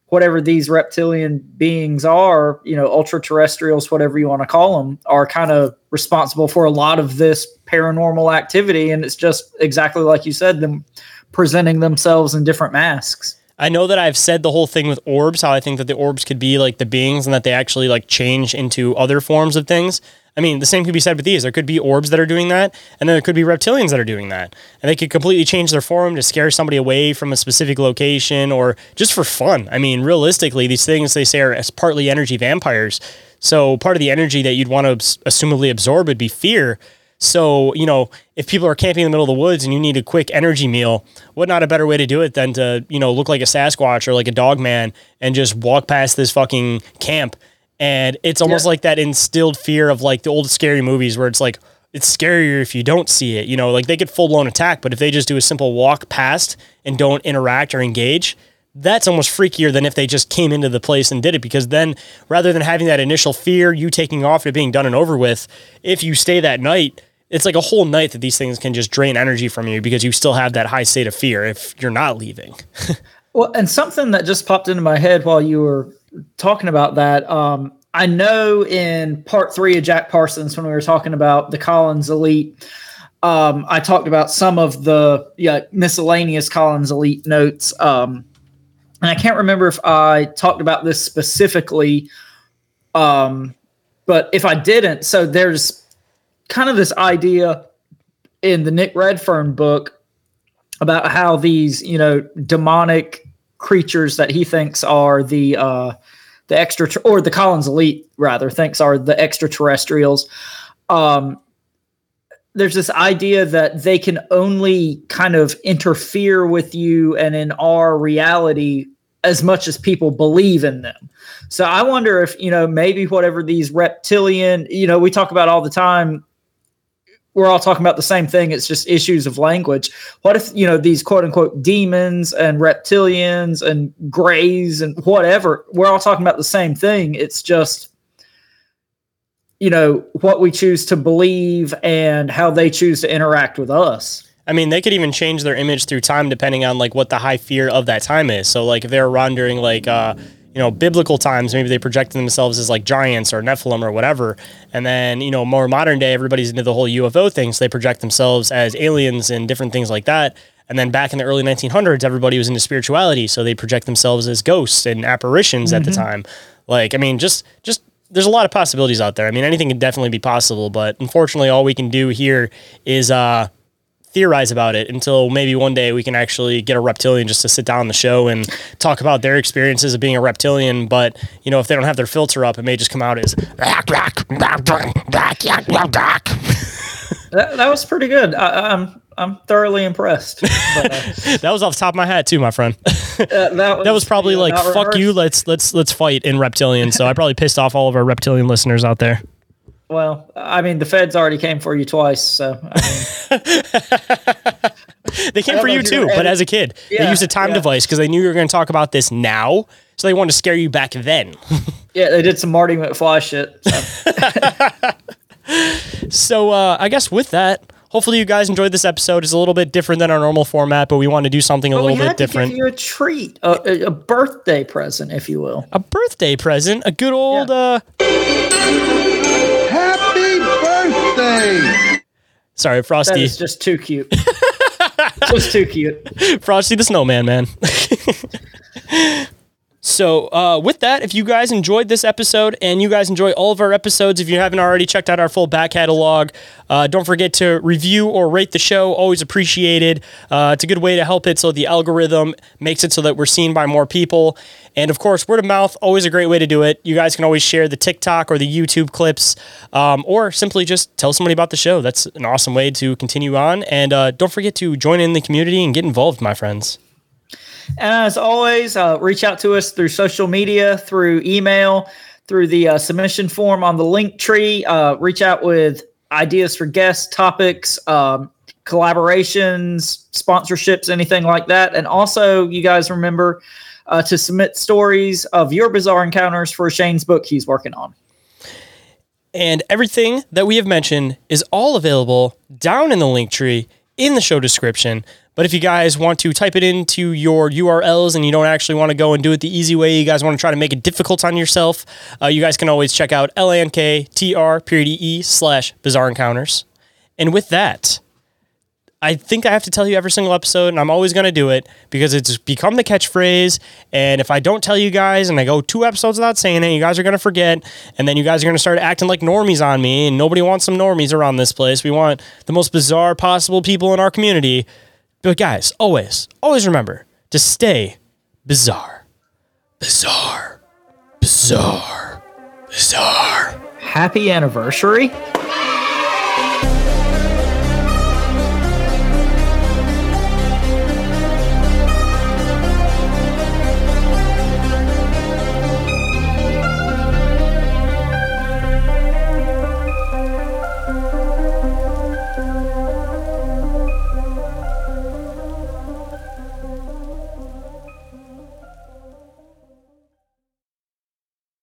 whatever these reptilian beings are, you know, ultra terrestrials, whatever you want to call them, are kind of responsible for a lot of this paranormal activity. And it's just exactly like you said, them presenting themselves in different masks. I know that I've said the whole thing with orbs, how I think that the orbs could be like the beings and that they actually like change into other forms of things. I mean, the same could be said with these. There could be orbs that are doing that, and then there could be reptilians that are doing that. And they could completely change their form to scare somebody away from a specific location or just for fun. I mean, realistically, these things they say are as partly energy vampires. So part of the energy that you'd want to assumably absorb would be fear. So, you know, if people are camping in the middle of the woods and you need a quick energy meal, what not a better way to do it than to, you know, look like a Sasquatch or like a dog man and just walk past this fucking camp. And it's almost yeah. like that instilled fear of like the old scary movies where it's like, it's scarier if you don't see it. You know, like they get full blown attack, but if they just do a simple walk past and don't interact or engage, that's almost freakier than if they just came into the place and did it because then rather than having that initial fear, you taking off, and being done and over with, if you stay that night, it's like a whole night that these things can just drain energy from you because you still have that high state of fear if you're not leaving. <laughs> well, and something that just popped into my head while you were talking about that, um, I know in part three of Jack Parsons when we were talking about the Collins Elite, um, I talked about some of the yeah, miscellaneous Collins Elite notes. Um, and I can't remember if I talked about this specifically, um, but if I didn't, so there's kind of this idea in the Nick Redfern book about how these, you know, demonic creatures that he thinks are the uh, the extra or the Collins Elite rather thinks are the extraterrestrials. Um, there's this idea that they can only kind of interfere with you and in our reality as much as people believe in them. So I wonder if, you know, maybe whatever these reptilian, you know, we talk about all the time we're all talking about the same thing. It's just issues of language. What if, you know, these quote unquote demons and reptilians and grays and whatever, we're all talking about the same thing. It's just, you know, what we choose to believe and how they choose to interact with us. I mean, they could even change their image through time depending on like what the high fear of that time is. So, like, if they're around during like, uh, you know, biblical times, maybe they projected themselves as like giants or Nephilim or whatever. And then, you know, more modern day, everybody's into the whole UFO thing. So they project themselves as aliens and different things like that. And then back in the early 1900s, everybody was into spirituality. So they project themselves as ghosts and apparitions mm-hmm. at the mm-hmm. time. Like, I mean, just, just, there's a lot of possibilities out there. I mean, anything can definitely be possible, but unfortunately, all we can do here is, uh, theorize about it until maybe one day we can actually get a reptilian just to sit down on the show and talk about their experiences of being a reptilian. But you know, if they don't have their filter up, it may just come out as that, that was pretty good. I, I'm I'm thoroughly impressed. But, uh, <laughs> that was off the top of my head too, my friend. <laughs> uh, that, was, that was probably like fuck you. Let's let's let's fight in reptilian. So I probably pissed off all of our reptilian listeners out there. Well, I mean, the feds already came for you twice, so. I mean, <laughs> they came for you too, but as a kid, yeah, they used a time yeah. device because they knew you were going to talk about this now, so they wanted to scare you back then. <laughs> yeah, they did some Marty McFly shit. So, <laughs> so uh, I guess with that, hopefully you guys enjoyed this episode. It's a little bit different than our normal format, but we want to do something a but little bit different. give you a treat, a, a, birthday present, if you will. A birthday present, a good old. Yeah. Uh, Sorry, Frosty. That is just too cute. <laughs> just too cute. Frosty the Snowman, man. <laughs> So, uh, with that, if you guys enjoyed this episode and you guys enjoy all of our episodes, if you haven't already checked out our full back catalog, uh, don't forget to review or rate the show. Always appreciated. Uh, it's a good way to help it so the algorithm makes it so that we're seen by more people. And of course, word of mouth, always a great way to do it. You guys can always share the TikTok or the YouTube clips, um, or simply just tell somebody about the show. That's an awesome way to continue on. And uh, don't forget to join in the community and get involved, my friends. And as always, uh, reach out to us through social media, through email, through the uh, submission form on the link tree. Uh, reach out with ideas for guests, topics, um, collaborations, sponsorships, anything like that. And also, you guys remember uh, to submit stories of your bizarre encounters for Shayn's book he's working on. And everything that we have mentioned is all available down in the link tree in the show description. But if you guys want to type it into your URLs and you don't actually want to go and do it the easy way, you guys want to try to make it difficult on yourself, uh, you guys can always check out linktr period e slash bizarre encounters. And with that, I think I have to tell you every single episode, and I'm always going to do it because it's become the catchphrase. And if I don't tell you guys and I go two episodes without saying it, you guys are going to forget. And then you guys are going to start acting like normies on me. And nobody wants some normies around this place. We want the most bizarre possible people in our community. But guys, always, always remember to stay bizarre. Bizarre. Bizarre. Bizarre. Happy anniversary.